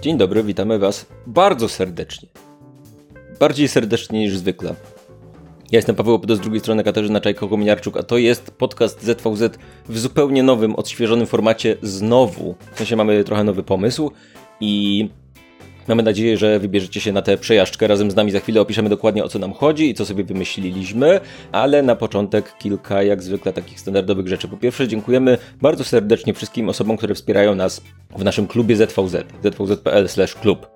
Dzień dobry, witamy Was bardzo serdecznie. Bardziej serdecznie niż zwykle. Ja jestem Paweł Opydo, z drugiej strony Katarzyna Czajko-Kominiarczuk, a to jest podcast ZVZ w zupełnie nowym, odświeżonym formacie znowu. W sensie mamy trochę nowy pomysł i mamy nadzieję, że wybierzecie się na tę przejażdżkę razem z nami. Za chwilę opiszemy dokładnie o co nam chodzi i co sobie wymyśliliśmy, ale na początek kilka jak zwykle takich standardowych rzeczy. Po pierwsze dziękujemy bardzo serdecznie wszystkim osobom, które wspierają nas w naszym klubie ZVZ, zvz.pl/klub.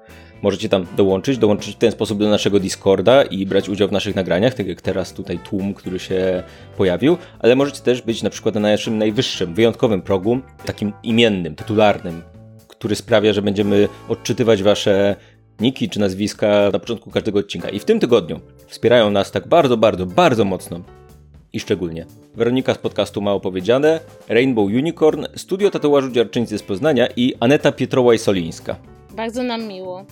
Możecie tam dołączyć, dołączyć w ten sposób do naszego Discorda i brać udział w naszych nagraniach, tak jak teraz tutaj tłum, który się pojawił, ale możecie też być na przykład na naszym najwyższym, wyjątkowym progu, takim imiennym, tytularnym, który sprawia, że będziemy odczytywać wasze niki czy nazwiska na początku każdego odcinka. I w tym tygodniu wspierają nas tak bardzo, bardzo, bardzo mocno i szczególnie Weronika z podcastu Mało Powiedziane, Rainbow Unicorn, Studio Tatuażu Dziarczyńcy z Poznania i Aneta Pietrołaj-Solińska. Bardzo nam miło.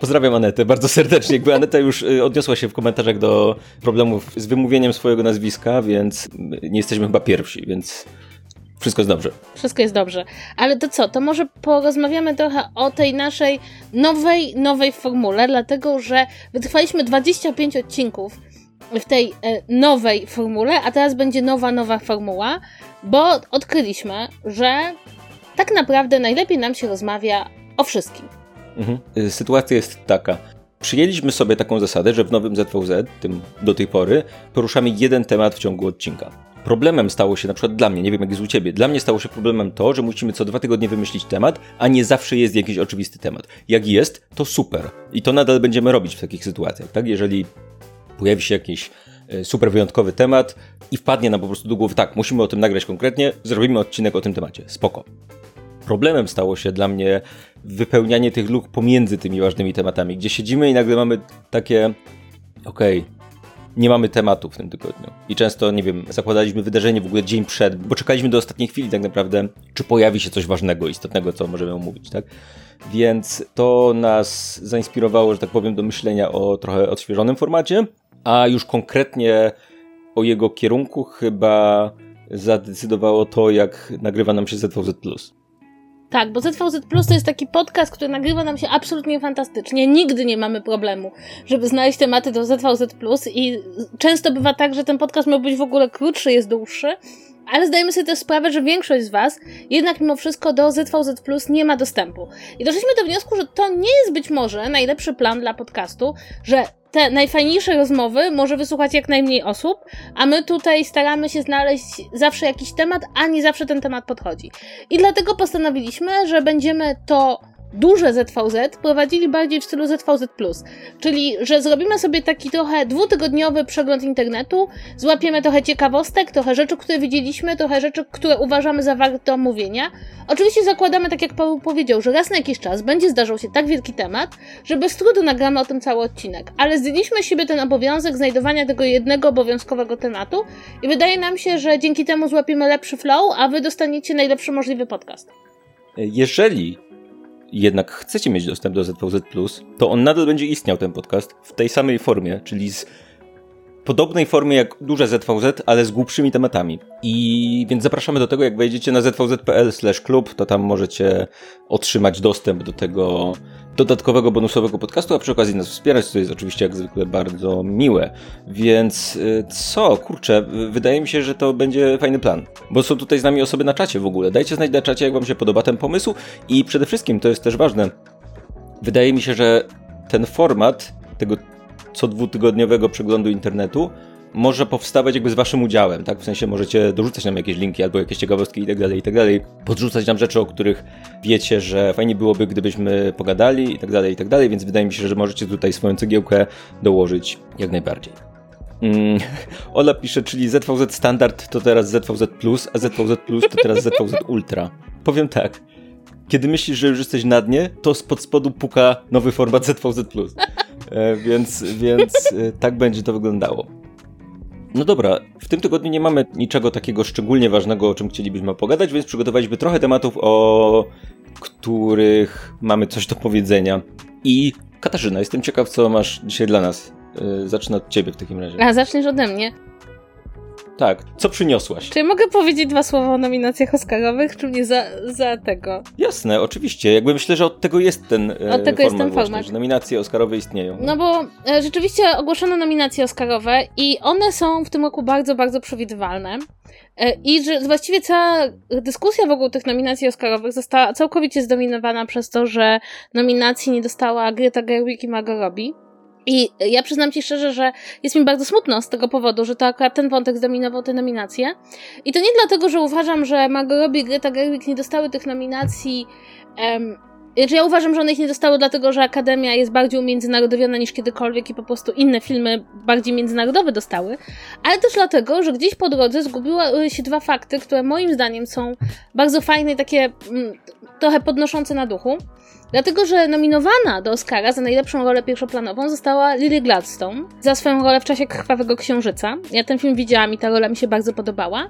Pozdrawiam Anetę bardzo serdecznie. Jakby Aneta już y, odniosła się w komentarzach do problemów z wymówieniem swojego nazwiska, więc nie jesteśmy chyba pierwsi, więc wszystko jest dobrze. Wszystko jest dobrze. Ale to co? To może porozmawiamy trochę o tej naszej nowej, nowej formule, dlatego że wytrwaliśmy 25 odcinków w tej e, nowej formule, a teraz będzie nowa, nowa formuła, bo odkryliśmy, że tak naprawdę najlepiej nam się rozmawia o wszystkim. Mhm. Y, sytuacja jest taka. Przyjęliśmy sobie taką zasadę, że w nowym ZVZ, tym do tej pory, poruszamy jeden temat w ciągu odcinka. Problemem stało się, na przykład dla mnie, nie wiem jak jest u ciebie, dla mnie stało się problemem to, że musimy co dwa tygodnie wymyślić temat, a nie zawsze jest jakiś oczywisty temat. Jak jest, to super. I to nadal będziemy robić w takich sytuacjach, tak? Jeżeli pojawi się jakiś y, super wyjątkowy temat i wpadnie nam po prostu do głowy, tak, musimy o tym nagrać konkretnie, zrobimy odcinek o tym temacie. Spoko. Problemem stało się dla mnie wypełnianie tych luk pomiędzy tymi ważnymi tematami, gdzie siedzimy i nagle mamy takie, okej, okay, nie mamy tematu w tym tygodniu. I często, nie wiem, zakładaliśmy wydarzenie w ogóle dzień przed, bo czekaliśmy do ostatniej chwili tak naprawdę, czy pojawi się coś ważnego, istotnego, co możemy omówić, tak? Więc to nas zainspirowało, że tak powiem, do myślenia o trochę odświeżonym formacie, a już konkretnie o jego kierunku chyba zadecydowało to, jak nagrywa nam się ZVZ+. Tak, bo ZVZ Plus to jest taki podcast, który nagrywa nam się absolutnie fantastycznie. Nigdy nie mamy problemu, żeby znaleźć tematy do ZVZ Plus i często bywa tak, że ten podcast miał być w ogóle krótszy, jest dłuższy, ale zdajemy sobie też sprawę, że większość z Was jednak mimo wszystko do ZVZ Plus nie ma dostępu. I doszliśmy do wniosku, że to nie jest być może najlepszy plan dla podcastu, że te najfajniejsze rozmowy może wysłuchać jak najmniej osób, a my tutaj staramy się znaleźć zawsze jakiś temat, a nie zawsze ten temat podchodzi. I dlatego postanowiliśmy, że będziemy to duże ZVZ prowadzili bardziej w stylu ZVZ+. Czyli, że zrobimy sobie taki trochę dwutygodniowy przegląd internetu, złapiemy trochę ciekawostek, trochę rzeczy, które widzieliśmy, trochę rzeczy, które uważamy za warte omówienia. Oczywiście zakładamy, tak jak Paweł powiedział, że raz na jakiś czas będzie zdarzał się tak wielki temat, że bez trudu nagramy o tym cały odcinek. Ale zdjęliśmy siebie ten obowiązek znajdowania tego jednego obowiązkowego tematu i wydaje nam się, że dzięki temu złapiemy lepszy flow, a wy dostaniecie najlepszy możliwy podcast. Jeżeli jednak chcecie mieć dostęp do ZVZ+, to on nadal będzie istniał, ten podcast, w tej samej formie, czyli z podobnej formie jak duże ZVZ, ale z głupszymi tematami. I więc zapraszamy do tego, jak wejdziecie na zvz.pl/klub, to tam możecie otrzymać dostęp do tego dodatkowego bonusowego podcastu, a przy okazji nas wspierać, co jest oczywiście jak zwykle bardzo miłe. Więc y, co, kurczę, wydaje mi się, że to będzie fajny plan. Bo są tutaj z nami osoby na czacie w ogóle. Dajcie znać na czacie, jak wam się podoba ten pomysł i przede wszystkim, to jest też ważne, wydaje mi się, że ten format tego co dwutygodniowego przeglądu internetu może powstawać jakby z waszym udziałem, tak? W sensie możecie dorzucać nam jakieś linki albo jakieś ciekawostki i tak dalej, i tak dalej. Podrzucać nam rzeczy, o których wiecie, że fajnie byłoby, gdybyśmy pogadali i tak dalej, i tak dalej, więc wydaje mi się, że możecie tutaj swoją cegiełkę dołożyć jak najbardziej. Mm, Ola pisze, czyli ZVZ Standard to teraz ZVZ Plus, a ZVZ Plus to teraz ZVZ Ultra. Powiem tak, kiedy myślisz, że już jesteś na dnie, to spod spodu puka nowy format ZVZ Plus. E, więc, więc e, tak będzie to wyglądało. No dobra, w tym tygodniu nie mamy niczego takiego szczególnie ważnego, o czym chcielibyśmy pogadać, więc przygotowaliśmy trochę tematów, o których mamy coś do powiedzenia. I Katarzyna, jestem ciekaw, co masz dzisiaj dla nas. E, zacznę od ciebie w takim razie. A zaczniesz ode mnie. Tak, co przyniosłaś? Czy mogę powiedzieć dwa słowa o nominacjach Oscarowych, czy mnie za, za tego? Jasne, oczywiście. Jakby myślę, że od tego jest ten e, Od tego jest ten właśnie, format. że nominacje Oscarowe istnieją. No bo e, rzeczywiście ogłoszono nominacje Oscarowe i one są w tym roku bardzo, bardzo przewidywalne. E, I że właściwie cała dyskusja wokół tych nominacji Oscarowych została całkowicie zdominowana przez to, że nominacji nie dostała Greta Gerwig i Margot Robbie. I ja przyznam Ci szczerze, że jest mi bardzo smutno z tego powodu, że to akurat ten wątek zdominował te nominacje. I to nie dlatego, że uważam, że Margot i Greta Gerwig nie dostały tych nominacji em, znaczy ja uważam, że one ich nie dostały dlatego, że Akademia jest bardziej umiędzynarodowiona niż kiedykolwiek i po prostu inne filmy bardziej międzynarodowe dostały, ale też dlatego, że gdzieś po drodze zgubiły się dwa fakty, które moim zdaniem są bardzo fajne i takie mm, trochę podnoszące na duchu. Dlatego, że nominowana do Oscara za najlepszą rolę pierwszoplanową została Lily Gladstone za swoją rolę w czasie Krwawego Księżyca. Ja ten film widziałam i ta rola mi się bardzo podobała.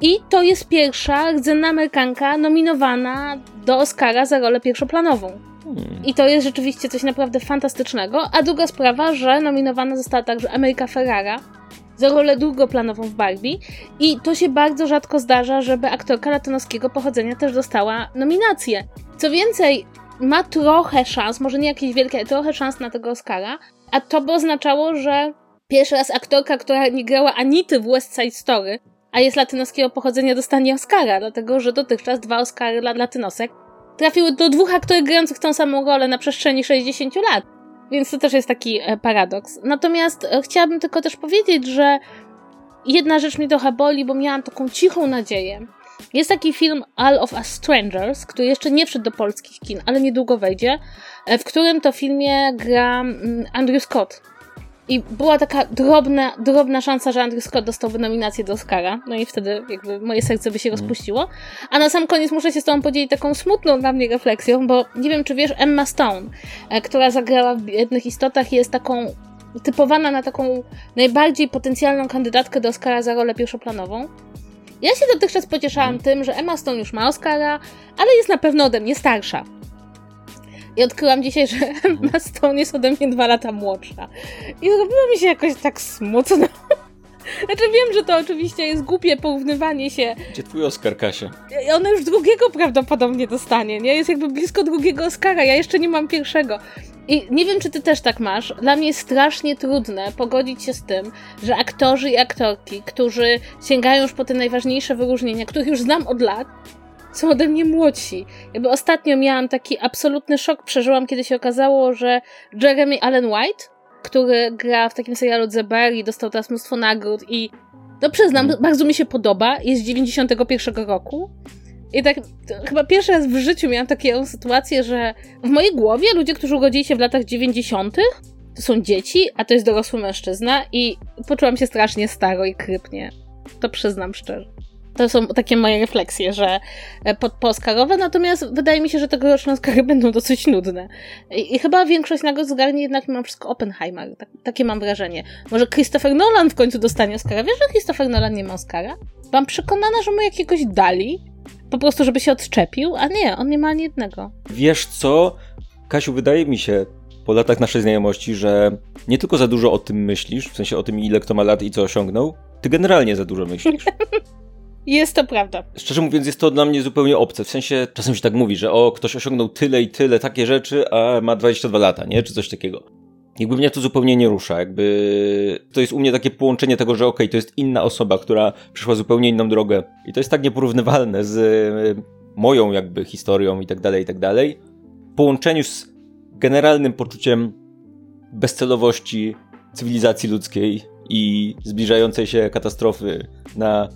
I to jest pierwsza rdzenna Amerykanka nominowana do Oscara za rolę pierwszoplanową. Hmm. I to jest rzeczywiście coś naprawdę fantastycznego. A druga sprawa, że nominowana została także Ameryka Ferrara za rolę drugoplanową w Barbie. I to się bardzo rzadko zdarza, żeby aktorka latynoskiego pochodzenia też dostała nominację. Co więcej, ma trochę szans, może nie jakieś wielkie, ale trochę szans na tego Oscara. A to by oznaczało, że pierwszy raz aktorka, która nie grała Anity w West Side Story, a jest latynoskiego pochodzenia, dostanie Oscara, dlatego że dotychczas dwa Oscary dla latynosek trafiły do dwóch aktorów grających tą samą rolę na przestrzeni 60 lat. Więc to też jest taki e, paradoks. Natomiast e, chciałabym tylko też powiedzieć, że jedna rzecz mnie trochę boli, bo miałam taką cichą nadzieję. Jest taki film All of Us Strangers, który jeszcze nie wszedł do polskich kin, ale niedługo wejdzie, e, w którym to filmie gra mm, Andrew Scott. I była taka drobna, drobna szansa, że Andrew Scott dostałby nominację do Oscara. No i wtedy jakby moje serce by się rozpuściło. A na sam koniec muszę się z tobą podzielić taką smutną dla mnie refleksją, bo nie wiem, czy wiesz, Emma Stone, e, która zagrała w Biednych Istotach, jest taką typowana na taką najbardziej potencjalną kandydatkę do Oscara za rolę pierwszoplanową. Ja się dotychczas pocieszałam tym, że Emma Stone już ma Oscara, ale jest na pewno ode mnie starsza. I odkryłam dzisiaj, że Emma Stone jest ode mnie dwa lata młodsza. I zrobiło mi się jakoś tak smutno. Znaczy wiem, że to oczywiście jest głupie porównywanie się. Gdzie twój Oscar, Kasia? Ona już drugiego prawdopodobnie dostanie, nie? Jest jakby blisko drugiego Oscara, ja jeszcze nie mam pierwszego. I nie wiem, czy ty też tak masz. Dla mnie jest strasznie trudne pogodzić się z tym, że aktorzy i aktorki, którzy sięgają już po te najważniejsze wyróżnienia, których już znam od lat, są ode mnie młodsi. Jakby ostatnio miałam taki absolutny szok, przeżyłam, kiedy się okazało, że Jeremy Allen White, który gra w takim serialu The Bear i dostał teraz mnóstwo nagród i no przyznam, bardzo mi się podoba, jest z 91 roku. I tak chyba pierwszy raz w życiu miałam taką sytuację, że w mojej głowie ludzie, którzy urodzili się w latach 90., to są dzieci, a to jest dorosły mężczyzna i poczułam się strasznie staro i krypnie. To przyznam szczerze. To są takie moje refleksje, że e, po, poskarowe, natomiast wydaje mi się, że tegoroczne Oscary będą dosyć nudne. I, i chyba większość nagród zgarnie jednak mimo wszystko Oppenheimer. Tak, takie mam wrażenie. Może Christopher Nolan w końcu dostanie Oscara. Wiesz, że Christopher Nolan nie ma Oscara? Byłam przekonana, że mu jakiegoś dali, po prostu żeby się odczepił, a nie, on nie ma ani jednego. Wiesz co, Kasiu, wydaje mi się po latach naszej znajomości, że nie tylko za dużo o tym myślisz, w sensie o tym, ile kto ma lat i co osiągnął, ty generalnie za dużo myślisz. Jest to prawda. Szczerze mówiąc, jest to dla mnie zupełnie obce. W sensie, czasem się tak mówi, że o, ktoś osiągnął tyle i tyle, takie rzeczy, a ma 22 lata, nie? Czy coś takiego. Jakby mnie to zupełnie nie rusza. Jakby to jest u mnie takie połączenie tego, że okej, to jest inna osoba, która przyszła zupełnie inną drogę. I to jest tak nieporównywalne z y, moją jakby historią i tak dalej, i tak dalej. W połączeniu z generalnym poczuciem bezcelowości cywilizacji ludzkiej i zbliżającej się katastrofy na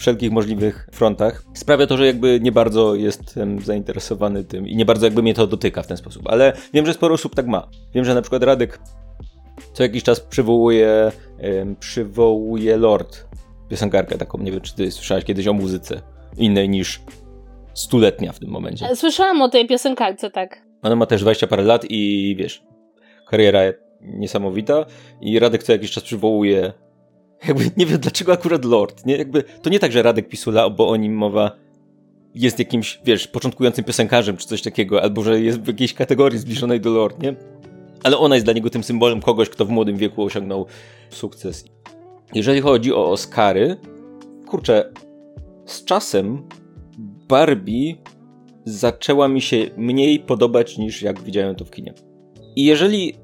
wszelkich możliwych frontach, sprawia to, że jakby nie bardzo jestem zainteresowany tym i nie bardzo jakby mnie to dotyka w ten sposób. Ale wiem, że sporo osób tak ma. Wiem, że na przykład Radek co jakiś czas przywołuje, em, przywołuje Lord, piosenkarkę taką, nie wiem, czy ty słyszałeś kiedyś o muzyce innej niż stuletnia w tym momencie. E, Słyszałam o tej piosenkarce, tak. Ona ma też 20 parę lat i wiesz, kariera niesamowita i Radek co jakiś czas przywołuje jakby nie wiem dlaczego akurat Lord, nie? Jakby to nie tak, że Radek Pisula, bo o nim mowa jest jakimś, wiesz, początkującym piosenkarzem czy coś takiego, albo że jest w jakiejś kategorii zbliżonej do Lord, nie? Ale ona jest dla niego tym symbolem kogoś, kto w młodym wieku osiągnął sukces. Jeżeli chodzi o Oscary, kurczę, z czasem Barbie zaczęła mi się mniej podobać niż jak widziałem to w kinie. I jeżeli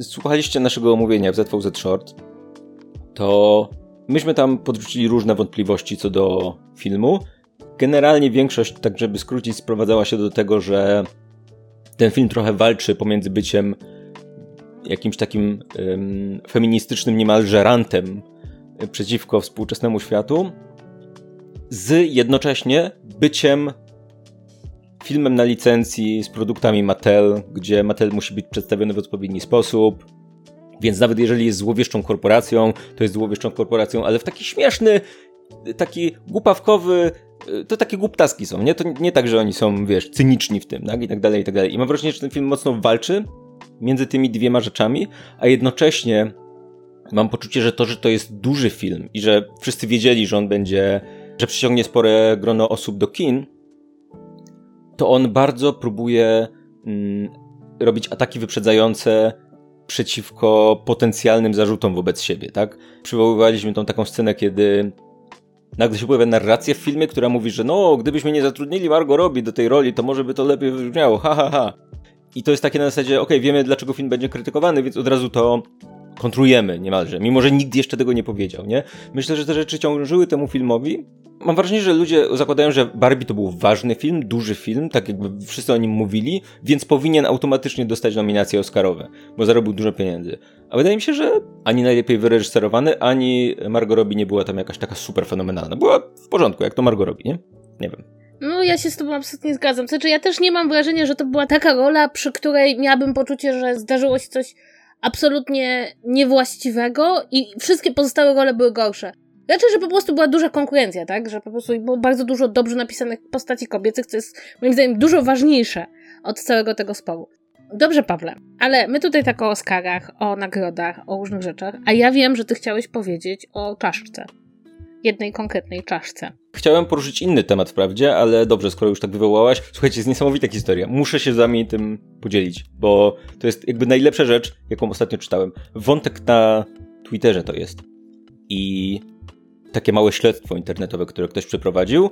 słuchaliście naszego omówienia w ZVZ Short, to myśmy tam podrzucili różne wątpliwości co do filmu. Generalnie większość, tak żeby skrócić, sprowadzała się do tego, że ten film trochę walczy pomiędzy byciem jakimś takim um, feministycznym niemalże rantem przeciwko współczesnemu światu, z jednocześnie byciem filmem na licencji z produktami Mattel, gdzie Mattel musi być przedstawiony w odpowiedni sposób. Więc nawet jeżeli jest złowieszczą korporacją, to jest złowieszczą korporacją, ale w taki śmieszny, taki głupawkowy, to takie głuptaski są, nie? To nie tak, że oni są, wiesz, cyniczni w tym, tak? I tak dalej, i tak dalej. I mam wrażenie, że ten film mocno walczy między tymi dwiema rzeczami, a jednocześnie mam poczucie, że to, że to jest duży film i że wszyscy wiedzieli, że on będzie, że przyciągnie spore grono osób do kin, to on bardzo próbuje mm, robić ataki wyprzedzające przeciwko potencjalnym zarzutom wobec siebie, tak? Przywoływaliśmy tą taką scenę, kiedy nagle się pojawia narracja w filmie, która mówi, że no, gdybyśmy nie zatrudnili Margot Robbie do tej roli, to może by to lepiej brzmiało, ha, ha, ha. I to jest takie na zasadzie, okay, wiemy dlaczego film będzie krytykowany, więc od razu to kontrujemy niemalże, mimo że nikt jeszcze tego nie powiedział, nie? Myślę, że te rzeczy ciążyły temu filmowi. Mam wrażenie, że ludzie zakładają, że Barbie to był ważny film, duży film, tak jakby wszyscy o nim mówili, więc powinien automatycznie dostać nominacje Oscarowe, bo zarobił dużo pieniędzy. A wydaje mi się, że ani najlepiej wyreżyserowany, ani Margot Robbie nie była tam jakaś taka super fenomenalna. Była w porządku, jak to Margot Robbie, nie? Nie wiem. No, ja się z tobą absolutnie zgadzam. Znaczy, ja też nie mam wrażenia, że to była taka rola, przy której miałabym poczucie, że zdarzyło się coś absolutnie niewłaściwego i wszystkie pozostałe role były gorsze. Raczej, że po prostu była duża konkurencja, tak? Że po prostu było bardzo dużo dobrze napisanych postaci kobiecych, co jest moim zdaniem dużo ważniejsze od całego tego sporu. Dobrze, Pawle, ale my tutaj tak o Oscarach, o nagrodach, o różnych rzeczach, a ja wiem, że ty chciałeś powiedzieć o czaszce jednej konkretnej czaszce. Chciałem poruszyć inny temat wprawdzie, ale dobrze, skoro już tak wywołałaś. Słuchajcie, jest niesamowita historia. Muszę się z wami tym podzielić, bo to jest jakby najlepsza rzecz, jaką ostatnio czytałem. Wątek na Twitterze to jest. I takie małe śledztwo internetowe, które ktoś przeprowadził.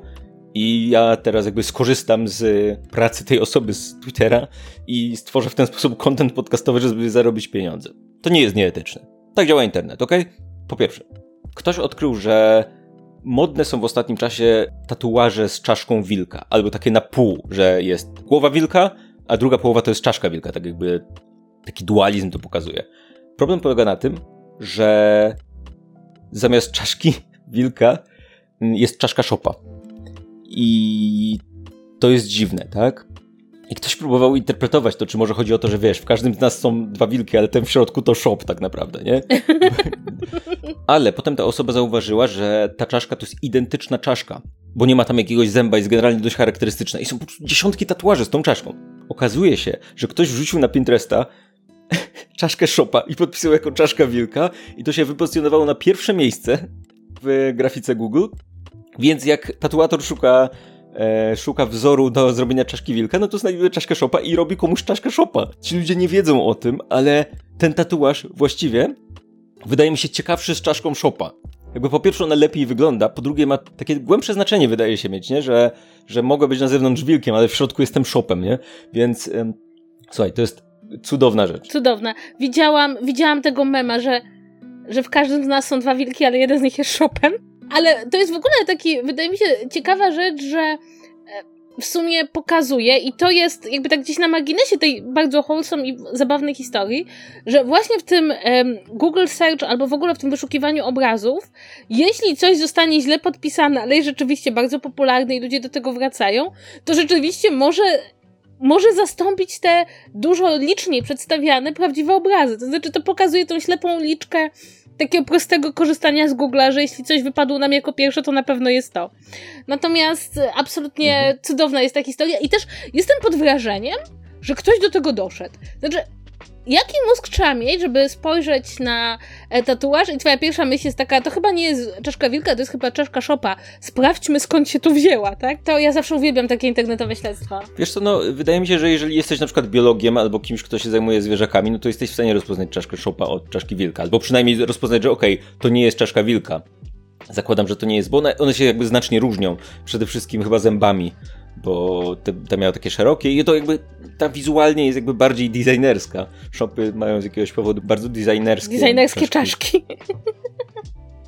I ja teraz jakby skorzystam z pracy tej osoby z Twittera i stworzę w ten sposób kontent podcastowy, żeby zarobić pieniądze. To nie jest nieetyczne. Tak działa internet, ok? Po pierwsze, ktoś odkrył, że modne są w ostatnim czasie tatuaże z czaszką wilka, albo takie na pół, że jest głowa wilka, a druga połowa to jest czaszka wilka, tak jakby taki dualizm to pokazuje. Problem polega na tym, że zamiast czaszki wilka jest czaszka szopa. I to jest dziwne, tak? I ktoś próbował interpretować to, czy może chodzi o to, że wiesz, w każdym z nas są dwa wilki, ale ten w środku to shop tak naprawdę, nie? ale potem ta osoba zauważyła, że ta czaszka to jest identyczna czaszka, bo nie ma tam jakiegoś zęba, jest generalnie dość charakterystyczna i są po prostu dziesiątki tatuaży z tą czaszką. Okazuje się, że ktoś wrzucił na Pinteresta czaszkę szopa i podpisał jako czaszka wilka i to się wypozycjonowało na pierwsze miejsce w grafice Google. Więc jak tatuator szuka e, szuka wzoru do zrobienia czaszki wilka, no to znajduje czaszkę szopa i robi komuś czaszkę szopa. Ci ludzie nie wiedzą o tym, ale ten tatuaż właściwie wydaje mi się ciekawszy z czaszką szopa. Jakby po pierwsze ona lepiej wygląda, po drugie ma takie głębsze znaczenie wydaje się mieć, nie? Że, że mogę być na zewnątrz wilkiem, ale w środku jestem szopem, nie? Więc ym, słuchaj, to jest cudowna rzecz. Cudowna. Widziałam, widziałam tego mema, że, że w każdym z nas są dwa wilki, ale jeden z nich jest szopem. Ale to jest w ogóle taki, wydaje mi się, ciekawa rzecz, że e, w sumie pokazuje, i to jest jakby tak gdzieś na marginesie tej bardzo wholesome i zabawnej historii, że właśnie w tym Google Search albo w ogóle w tym wyszukiwaniu obrazów, jeśli coś zostanie źle podpisane, ale jest rzeczywiście bardzo popularne i ludzie do tego wracają, to rzeczywiście może może zastąpić te dużo liczniej przedstawiane prawdziwe obrazy. To znaczy, to pokazuje tą ślepą liczkę takiego prostego korzystania z Google'a, że jeśli coś wypadło nam jako pierwsze, to na pewno jest to. Natomiast absolutnie mhm. cudowna jest ta historia i też jestem pod wrażeniem, że ktoś do tego doszedł. Znaczy, jaki mózg trzeba mieć, żeby spojrzeć na e, tatuaż i twoja pierwsza myśl jest taka, to chyba nie jest czaszka wilka, to jest chyba czaszka szopa. Sprawdźmy skąd się tu wzięła, tak? To ja zawsze uwielbiam takie internetowe śledztwa. Wiesz co, no wydaje mi się, że jeżeli jesteś na przykład biologiem albo kimś, kto się zajmuje zwierzakami, no to jesteś w stanie rozpoznać czaszkę szopa od czaszki wilka, albo przynajmniej rozpoznać, że okej, okay, to nie jest czaszka wilka. Zakładam, że to nie jest, bo one, one się jakby znacznie różnią. Przede wszystkim chyba zębami, bo te, te miały takie szerokie i to jakby ta wizualnie jest jakby bardziej designerska. Shopy mają z jakiegoś powodu bardzo designerskie. Designerskie czaszki. czaszki.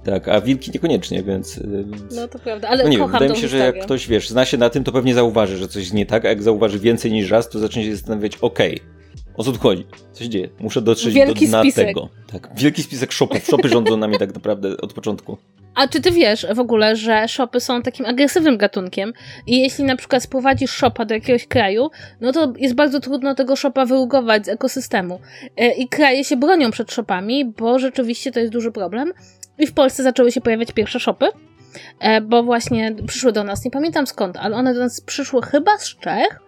Tak, a wilki niekoniecznie, więc. więc... No to prawda, ale no nie kocham wiem, wydaje mi się, że jak ktoś wiesz, zna się na tym, to pewnie zauważy, że coś jest nie tak, a jak zauważy więcej niż raz, to zacznie się zastanawiać, okej, okay, o co tu chodzi? Co się dzieje? Muszę dotrzeć Wielki do dna spisek. tego. Tak, wielki spisek shopów. Shopy rządzą nami tak naprawdę od początku. A czy ty wiesz w ogóle, że shopy są takim agresywnym gatunkiem i jeśli na przykład sprowadzisz shopa do jakiegoś kraju, no to jest bardzo trudno tego shopa wyrugować z ekosystemu. E, I kraje się bronią przed shopami, bo rzeczywiście to jest duży problem. I w Polsce zaczęły się pojawiać pierwsze shopy, e, bo właśnie przyszły do nas, nie pamiętam skąd, ale one do nas przyszły chyba z Czech.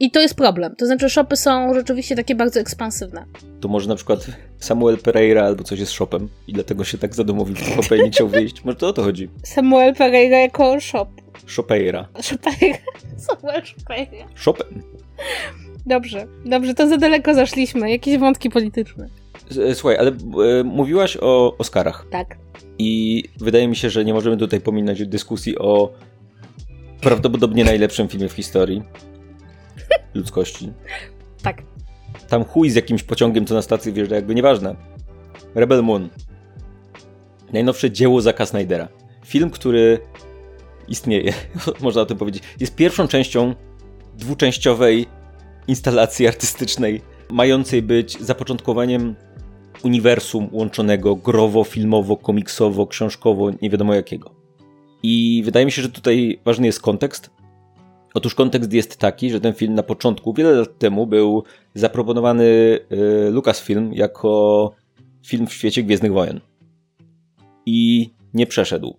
I to jest problem. To znaczy, shopy są rzeczywiście takie bardzo ekspansywne. To może na przykład Samuel Pereira albo coś jest shopem i dlatego się tak zadomowił w shopie i nie chciał wyjść. Może to o to chodzi. Samuel Pereira jako shop. Shopeira. Shopeira. Samuel Shopeira. Shopem. Dobrze, dobrze, to za daleko zaszliśmy. Jakieś wątki polityczne. Słuchaj, ale e, mówiłaś o Oscarach. Tak. I wydaje mi się, że nie możemy tutaj pominąć dyskusji o prawdopodobnie najlepszym filmie w historii ludzkości. Tak. Tam chuj z jakimś pociągiem, co na stacji wjeżdża, jakby nieważne. Rebel Moon. Najnowsze dzieło Zaka Snydera. Film, który istnieje, można o tym powiedzieć. Jest pierwszą częścią dwuczęściowej instalacji artystycznej, mającej być zapoczątkowaniem uniwersum łączonego growo, filmowo, komiksowo, książkowo, nie wiadomo jakiego. I wydaje mi się, że tutaj ważny jest kontekst. Otóż kontekst jest taki, że ten film na początku, wiele lat temu, był zaproponowany y, Lucasfilm jako film w świecie Gwiezdnych Wojen. I nie przeszedł.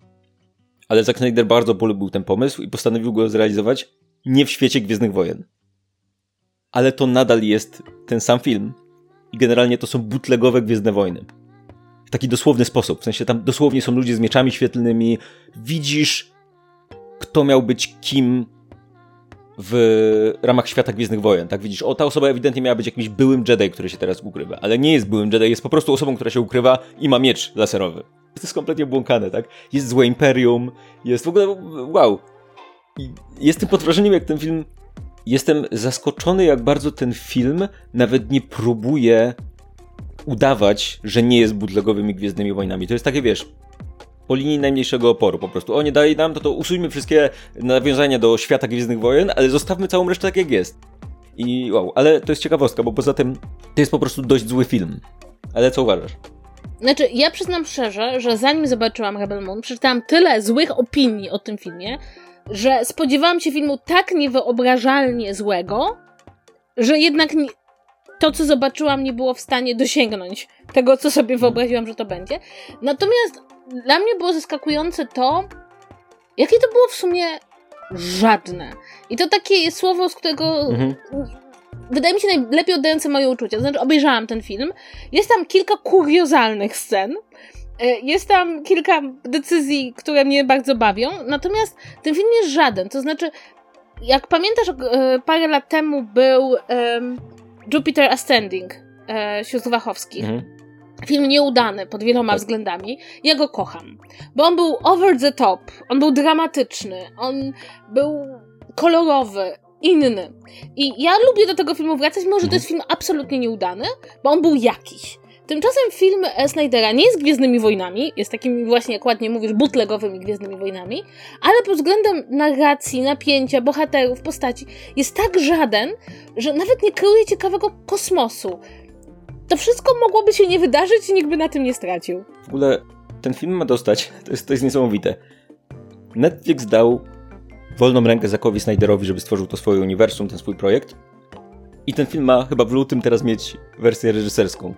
Ale Zack Snyder bardzo polubił ten pomysł i postanowił go zrealizować nie w świecie Gwiezdnych Wojen. Ale to nadal jest ten sam film, i generalnie to są bootlegowe Gwiezdne Wojny. W taki dosłowny sposób. W sensie tam dosłownie są ludzie z mieczami świetlnymi. Widzisz, kto miał być kim w ramach świata Gwiezdnych Wojen. Tak widzisz, o ta osoba ewidentnie miała być jakimś byłym Jedi, który się teraz ukrywa. Ale nie jest byłym Jedi, jest po prostu osobą, która się ukrywa i ma miecz laserowy. To jest kompletnie błąkane, tak? Jest złe imperium, jest w ogóle wow. I jestem pod wrażeniem, jak ten film jestem zaskoczony, jak bardzo ten film nawet nie próbuje udawać, że nie jest bootlegowymi Gwiezdnymi Wojnami. To jest takie, wiesz, po linii najmniejszego oporu po prostu. O, nie daj nam, to to usuńmy wszystkie nawiązania do świata Gwiezdnych Wojen, ale zostawmy całą resztę tak, jak jest. I wow, ale to jest ciekawostka, bo poza tym to jest po prostu dość zły film. Ale co uważasz? Znaczy, ja przyznam szczerze, że zanim zobaczyłam Rebel Moon, przeczytałam tyle złych opinii o tym filmie, że spodziewałam się filmu tak niewyobrażalnie złego, że jednak nie, to, co zobaczyłam, nie było w stanie dosięgnąć tego, co sobie wyobraziłam, że to będzie. Natomiast dla mnie było zaskakujące to, jakie to było w sumie żadne. I to takie słowo, z którego mhm. wydaje mi się najlepiej oddające moje uczucia. Znaczy, obejrzałam ten film. Jest tam kilka kuriozalnych scen, E, jest tam kilka decyzji, które mnie bardzo bawią, natomiast ten film jest żaden. To znaczy, jak pamiętasz, e, parę lat temu był um, Jupiter Ascending e, sióstr Wachowskich. Mhm. Film nieudany pod wieloma tak. względami. Ja go kocham. Bo on był over the top, on był dramatyczny, on był kolorowy, inny. I ja lubię do tego filmu wracać, mimo że to mhm. jest film absolutnie nieudany, bo on był jakiś. Tymczasem film Snydera nie jest Gwiezdnymi Wojnami, jest takimi właśnie, jak ładnie mówisz, bootlegowymi Gwiezdnymi Wojnami, ale pod względem narracji, napięcia, bohaterów, postaci jest tak żaden, że nawet nie kreuje ciekawego kosmosu. To wszystko mogłoby się nie wydarzyć i nikt by na tym nie stracił. W ogóle ten film ma dostać, to jest, to jest niesamowite. Netflix dał wolną rękę Zakowi Snyderowi, żeby stworzył to swoje uniwersum, ten swój projekt. I ten film ma chyba w lutym teraz mieć wersję reżyserską.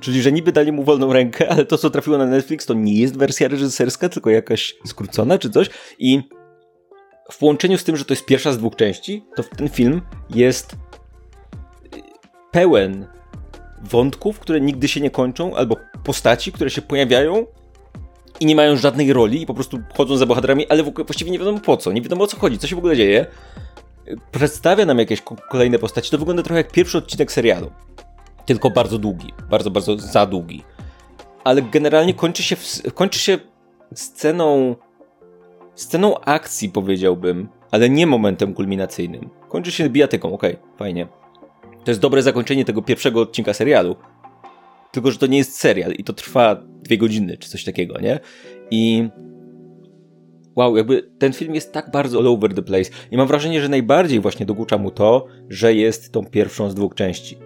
Czyli, że niby dali mu wolną rękę, ale to, co trafiło na Netflix, to nie jest wersja reżyserska, tylko jakaś skrócona czy coś. I w połączeniu z tym, że to jest pierwsza z dwóch części, to ten film jest pełen wątków, które nigdy się nie kończą, albo postaci, które się pojawiają i nie mają żadnej roli i po prostu chodzą za bohaterami, ale właściwie nie wiadomo po co, nie wiadomo o co chodzi, co się w ogóle dzieje. Przedstawia nam jakieś kolejne postaci. To wygląda trochę jak pierwszy odcinek serialu tylko bardzo długi, bardzo, bardzo za długi. Ale generalnie kończy się, w, kończy się sceną, sceną akcji powiedziałbym, ale nie momentem kulminacyjnym. Kończy się bijatyką, okej, okay, fajnie. To jest dobre zakończenie tego pierwszego odcinka serialu. Tylko, że to nie jest serial i to trwa dwie godziny, czy coś takiego, nie? I wow, jakby ten film jest tak bardzo all over the place i mam wrażenie, że najbardziej właśnie dokucza mu to, że jest tą pierwszą z dwóch części.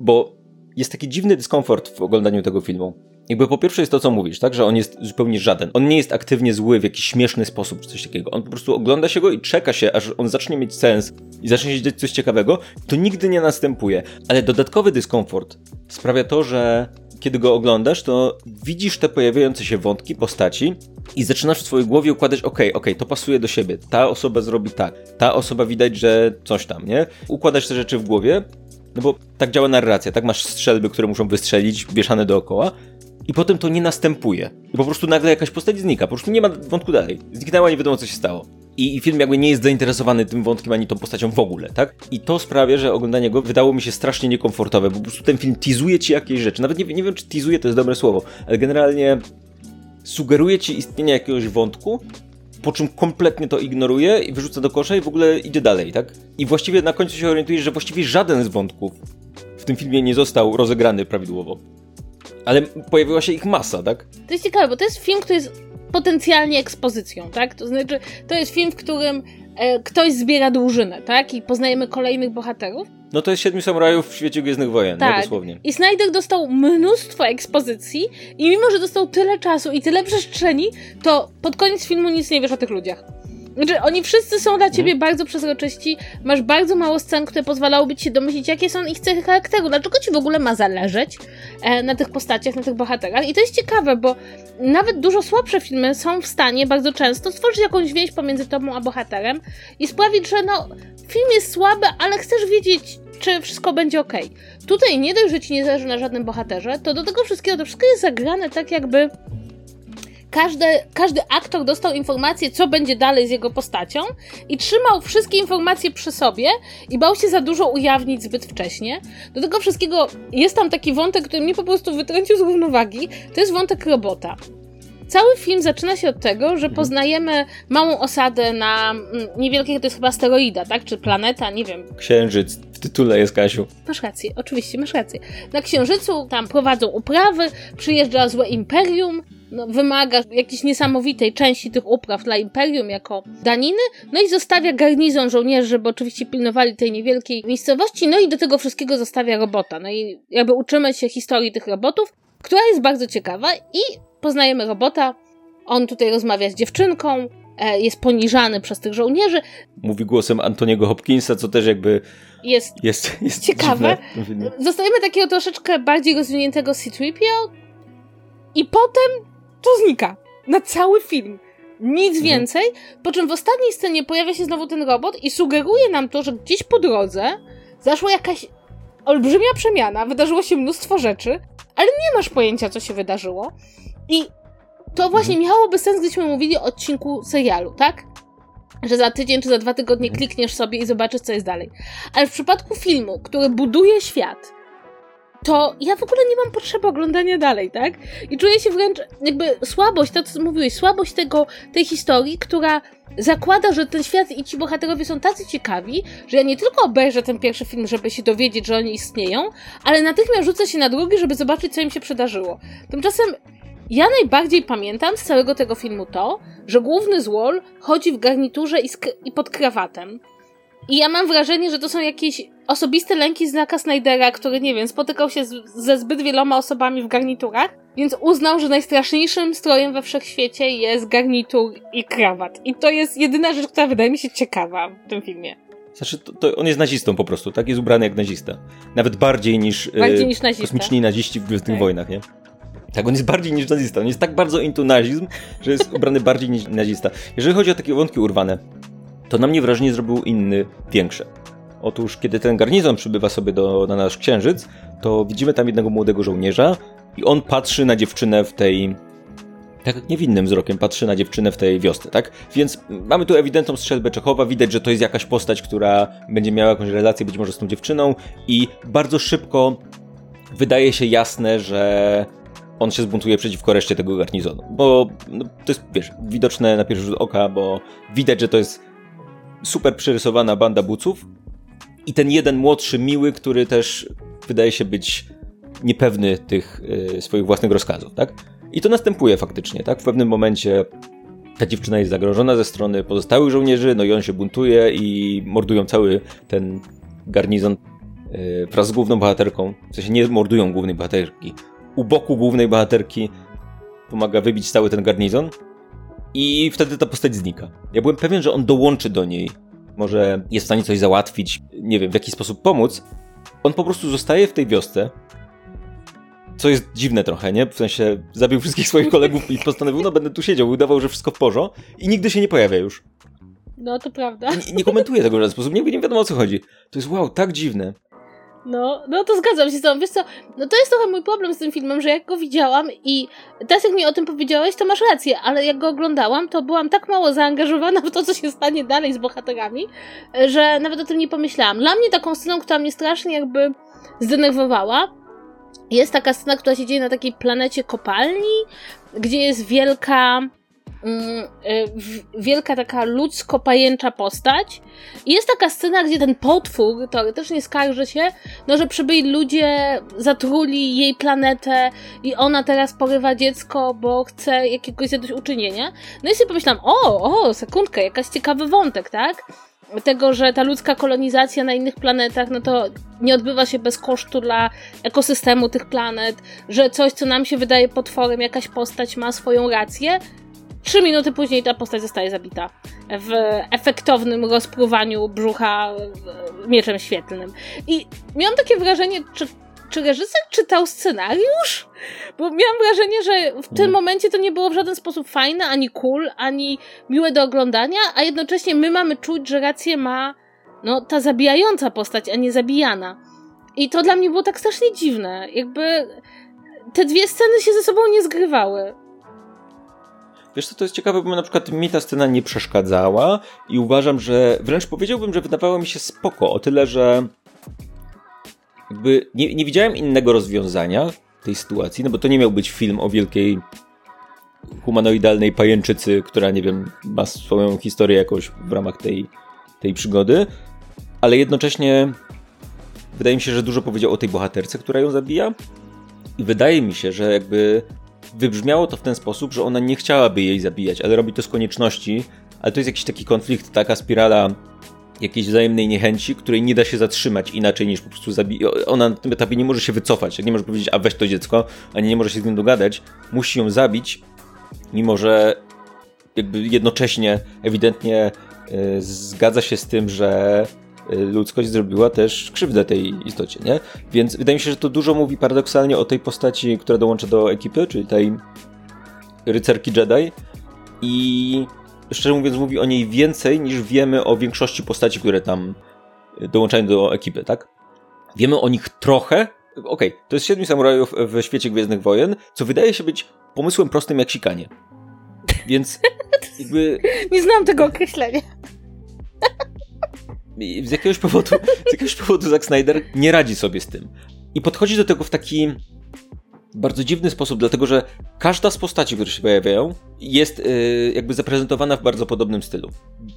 Bo jest taki dziwny dyskomfort w oglądaniu tego filmu. Jakby po pierwsze jest to, co mówisz, tak, że on jest zupełnie żaden. On nie jest aktywnie zły w jakiś śmieszny sposób czy coś takiego. On po prostu ogląda się go i czeka się, aż on zacznie mieć sens i zacznie się dziać coś ciekawego. To nigdy nie następuje. Ale dodatkowy dyskomfort sprawia to, że kiedy go oglądasz, to widzisz te pojawiające się wątki, postaci i zaczynasz w swojej głowie układać, ok, ok, to pasuje do siebie, ta osoba zrobi tak, ta osoba widać, że coś tam, nie? Układasz te rzeczy w głowie, no bo tak działa narracja, tak masz strzelby, które muszą wystrzelić, wieszane dookoła i potem to nie następuje. I po prostu nagle jakaś postać znika, po prostu nie ma wątku dalej. Zniknęła, nie wiadomo co się stało. I film jakby nie jest zainteresowany tym wątkiem ani tą postacią w ogóle, tak? I to sprawia, że oglądanie go wydało mi się strasznie niekomfortowe, bo po prostu ten film teasuje ci jakieś rzeczy. Nawet nie, nie wiem, czy teasuje to jest dobre słowo, ale generalnie sugeruje ci istnienie jakiegoś wątku, po czym kompletnie to ignoruje i wyrzuca do kosza i w ogóle idzie dalej, tak? I właściwie na końcu się orientujesz, że właściwie żaden z wątków w tym filmie nie został rozegrany prawidłowo. Ale pojawiła się ich masa, tak? To jest ciekawe, bo to jest film, który jest potencjalnie ekspozycją, tak? To znaczy, to jest film, w którym e, ktoś zbiera drużynę, tak? I poznajemy kolejnych bohaterów. No to jest Siedmiu Samurajów w świecie Gwiezdnych Wojen, tak. dosłownie. I Snyder dostał mnóstwo ekspozycji i mimo, że dostał tyle czasu i tyle przestrzeni, to pod koniec filmu nic nie wiesz o tych ludziach. Znaczy, oni wszyscy są dla ciebie hmm. bardzo przezroczyści, masz bardzo mało scen, które pozwalałyby ci się domyślić, jakie są ich cechy charakteru, dlaczego ci w ogóle ma zależeć e, na tych postaciach, na tych bohaterach. I to jest ciekawe, bo nawet dużo słabsze filmy są w stanie bardzo często stworzyć jakąś więź pomiędzy tobą a bohaterem i sprawić, że no, film jest słaby, ale chcesz wiedzieć, czy wszystko będzie ok. Tutaj nie dość, że ci nie zależy na żadnym bohaterze, to do tego wszystkiego, to wszystko jest zagrane tak jakby każdy, każdy aktor dostał informację, co będzie dalej z jego postacią i trzymał wszystkie informacje przy sobie i bał się za dużo ujawnić zbyt wcześnie. Do tego wszystkiego jest tam taki wątek, który mnie po prostu wytrącił z równowagi. To jest wątek robota. Cały film zaczyna się od tego, że poznajemy małą osadę na mm, niewielkiej, to jest chyba asteroida, tak? Czy planeta, nie wiem. Księżyc, w tytule jest Kasiu. Masz rację, oczywiście masz rację. Na Księżycu tam prowadzą uprawy, przyjeżdża złe imperium, no, wymaga jakiejś niesamowitej części tych upraw dla Imperium jako daniny, no i zostawia garnizon żołnierzy, żeby oczywiście pilnowali tej niewielkiej miejscowości, no i do tego wszystkiego zostawia robota. No i jakby uczymy się historii tych robotów, która jest bardzo ciekawa i poznajemy robota, on tutaj rozmawia z dziewczynką, e, jest poniżany przez tych żołnierzy. Mówi głosem Antoniego Hopkinsa, co też jakby jest, jest, jest ciekawe. Zostajemy takiego troszeczkę bardziej rozwiniętego C-3PO i potem to znika. Na cały film. Nic mhm. więcej. Po czym w ostatniej scenie pojawia się znowu ten robot i sugeruje nam to, że gdzieś po drodze zaszła jakaś olbrzymia przemiana, wydarzyło się mnóstwo rzeczy, ale nie masz pojęcia, co się wydarzyło. I to właśnie mhm. miałoby sens, gdybyśmy mówili o odcinku serialu, tak? Że za tydzień czy za dwa tygodnie mhm. klikniesz sobie i zobaczysz, co jest dalej. Ale w przypadku filmu, który buduje świat, to ja w ogóle nie mam potrzeby oglądania dalej, tak? I czuję się wręcz jakby słabość, to co mówiłeś, słabość tego, tej historii, która zakłada, że ten świat i ci bohaterowie są tacy ciekawi, że ja nie tylko obejrzę ten pierwszy film, żeby się dowiedzieć, że oni istnieją, ale natychmiast rzucę się na drugi, żeby zobaczyć, co im się przydarzyło. Tymczasem ja najbardziej pamiętam z całego tego filmu to, że główny złol chodzi w garniturze i, i pod krawatem. I ja mam wrażenie, że to są jakieś osobiste lęki Znaka Snydera, który, nie wiem, spotykał się z, ze zbyt wieloma osobami w garniturach, więc uznał, że najstraszniejszym strojem we wszechświecie jest garnitur i krawat. I to jest jedyna rzecz, która wydaje mi się ciekawa w tym filmie. Znaczy, to, to on jest nazistą po prostu, tak? Jest ubrany jak nazista. Nawet bardziej niż, e, bardziej niż nazista. kosmiczni naziści w Gwiezdnych tak. Wojnach, nie? Tak, on jest bardziej niż nazista. On jest tak bardzo into nazizm, że jest ubrany bardziej niż nazista. Jeżeli chodzi o takie wątki urwane, to na mnie wrażenie zrobił inny, większe. Otóż, kiedy ten garnizon przybywa sobie do, na nasz księżyc, to widzimy tam jednego młodego żołnierza i on patrzy na dziewczynę w tej. Tak niewinnym wzrokiem patrzy na dziewczynę w tej wiosce, tak? Więc mamy tu ewidentną strzelbę Czechowa, widać, że to jest jakaś postać, która będzie miała jakąś relację być może z tą dziewczyną i bardzo szybko wydaje się jasne, że on się zbuntuje przeciwko reszcie tego garnizonu. Bo no, to jest, wiesz, widoczne na pierwszy rzut oka, bo widać, że to jest super przerysowana banda buców i ten jeden młodszy, miły, który też wydaje się być niepewny tych y, swoich własnych rozkazów, tak? I to następuje faktycznie, tak? W pewnym momencie ta dziewczyna jest zagrożona ze strony pozostałych żołnierzy, no i on się buntuje i mordują cały ten garnizon yy, wraz z główną bohaterką. W sensie nie mordują głównej bohaterki. U boku głównej bohaterki pomaga wybić cały ten garnizon i wtedy ta postać znika. Ja byłem pewien, że on dołączy do niej. Może jest w stanie coś załatwić, nie wiem, w jaki sposób pomóc. On po prostu zostaje w tej wiosce, co jest dziwne trochę, nie? W sensie zabił wszystkich swoich kolegów i postanowił, no będę tu siedział, udawał, że wszystko w porządku i nigdy się nie pojawia już. No, to prawda. Nie, nie komentuje tego w żaden sposób, nie, nie wiadomo o co chodzi. To jest wow, tak dziwne. No, no to zgadzam się z tobą. Wiesz co, no to jest trochę mój problem z tym filmem, że jak go widziałam i teraz jak mi o tym powiedziałeś, to masz rację, ale jak go oglądałam, to byłam tak mało zaangażowana w to, co się stanie dalej z bohaterami, że nawet o tym nie pomyślałam. Dla mnie taką sceną, która mnie strasznie jakby zdenerwowała, jest taka scena, która się dzieje na takiej planecie kopalni, gdzie jest wielka wielka taka ludzko-pajęcza postać. I jest taka scena, gdzie ten potwór teoretycznie skarży się, no, że przybyli ludzie, zatruli jej planetę i ona teraz porywa dziecko, bo chce jakiegoś zadośćuczynienia. No i sobie pomyślałam, o, o, sekundkę, jakaś ciekawy wątek, tak? tego, że ta ludzka kolonizacja na innych planetach, no to nie odbywa się bez kosztu dla ekosystemu tych planet, że coś, co nam się wydaje potworem, jakaś postać ma swoją rację, Trzy minuty później ta postać zostaje zabita w efektownym rozpruwaniu brzucha mieczem świetlnym. I miałam takie wrażenie, czy, czy reżyser czytał scenariusz? Bo miałam wrażenie, że w tym mm. momencie to nie było w żaden sposób fajne, ani cool, ani miłe do oglądania, a jednocześnie my mamy czuć, że rację ma no, ta zabijająca postać, a nie zabijana. I to dla mnie było tak strasznie dziwne. Jakby te dwie sceny się ze sobą nie zgrywały. Wiesz co, to jest ciekawe, bo na przykład mi ta scena nie przeszkadzała i uważam, że wręcz powiedziałbym, że wydawała mi się spoko, o tyle, że jakby nie, nie widziałem innego rozwiązania tej sytuacji, no bo to nie miał być film o wielkiej humanoidalnej pajęczycy, która, nie wiem, ma swoją historię jakoś w ramach tej, tej przygody, ale jednocześnie wydaje mi się, że dużo powiedział o tej bohaterce, która ją zabija i wydaje mi się, że jakby wybrzmiało to w ten sposób, że ona nie chciałaby jej zabijać, ale robi to z konieczności, ale to jest jakiś taki konflikt, taka spirala jakiejś wzajemnej niechęci, której nie da się zatrzymać inaczej niż po prostu zabijać. Ona na tym etapie nie może się wycofać, nie może powiedzieć, a weź to dziecko, ani nie może się z nim dogadać. Musi ją zabić, mimo że jakby jednocześnie ewidentnie yy, zgadza się z tym, że ludzkość zrobiła też krzywdę tej istocie, nie? Więc wydaje mi się, że to dużo mówi paradoksalnie o tej postaci, która dołącza do ekipy, czyli tej rycerki Jedi i szczerze mówiąc mówi o niej więcej niż wiemy o większości postaci, które tam dołączają do ekipy, tak? Wiemy o nich trochę, okej, okay, to jest siedmiu samurajów w świecie Gwiezdnych Wojen, co wydaje się być pomysłem prostym jak sikanie. Więc jakby... Nie znam tego określenia z jakiegoś powodu, z jakiegoś powodu Zack Snyder nie radzi sobie z tym. I podchodzi do tego w taki bardzo dziwny sposób, dlatego że każda z postaci, które się pojawiają, jest yy, jakby zaprezentowana w bardzo podobnym stylu.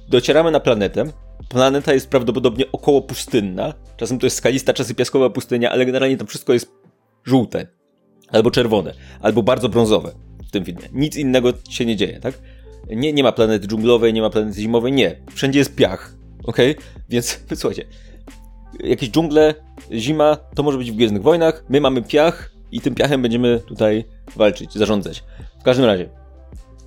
Docieramy na planetę. Planeta jest prawdopodobnie około pustynna. Czasem to jest skalista, czasem piaskowa pustynia, ale generalnie tam wszystko jest żółte, albo czerwone, albo bardzo brązowe w tym filmie. Nic innego się nie dzieje, tak? Nie, nie ma planety dżunglowej, nie ma planety zimowej, nie. Wszędzie jest piach. Okej? Więc słuchajcie, jakieś dżungle, zima, to może być w Gwiezdnych Wojnach, my mamy piach i tym piachem będziemy tutaj walczyć, zarządzać. W każdym razie,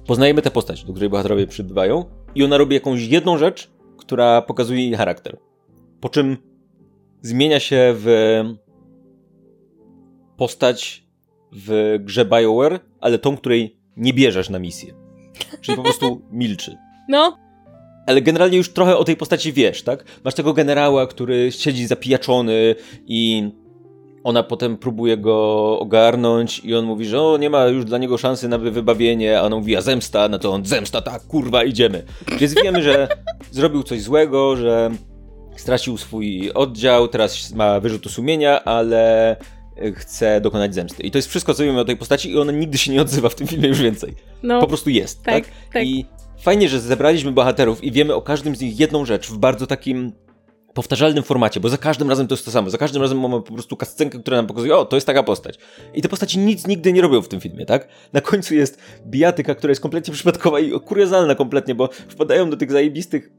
poznajemy tę postać, do której bohaterowie przybywają i ona robi jakąś jedną rzecz, która pokazuje jej charakter. Po czym zmienia się w postać w grze BioWare, ale tą, której nie bierzesz na misję. Czyli po prostu milczy. No ale generalnie już trochę o tej postaci wiesz, tak? Masz tego generała, który siedzi zapijaczony i ona potem próbuje go ogarnąć i on mówi, że o, nie ma już dla niego szansy na wybawienie, a ona mówi, a zemsta, no to on, zemsta, tak, kurwa, idziemy. Więc wiemy, że zrobił coś złego, że stracił swój oddział, teraz ma wyrzutu sumienia, ale chce dokonać zemsty. I to jest wszystko, co wiemy o tej postaci i ona nigdy się nie odzywa w tym filmie już więcej. No, po prostu jest, tak? tak? tak. I fajnie, że zebraliśmy bohaterów i wiemy o każdym z nich jedną rzecz w bardzo takim powtarzalnym formacie, bo za każdym razem to jest to samo. Za każdym razem mamy po prostu kascenkę, która nam pokazuje, o, to jest taka postać. I te postaci nic nigdy nie robią w tym filmie, tak? Na końcu jest bijatyka, która jest kompletnie przypadkowa i kuriozalna kompletnie, bo wpadają do tych zajebistych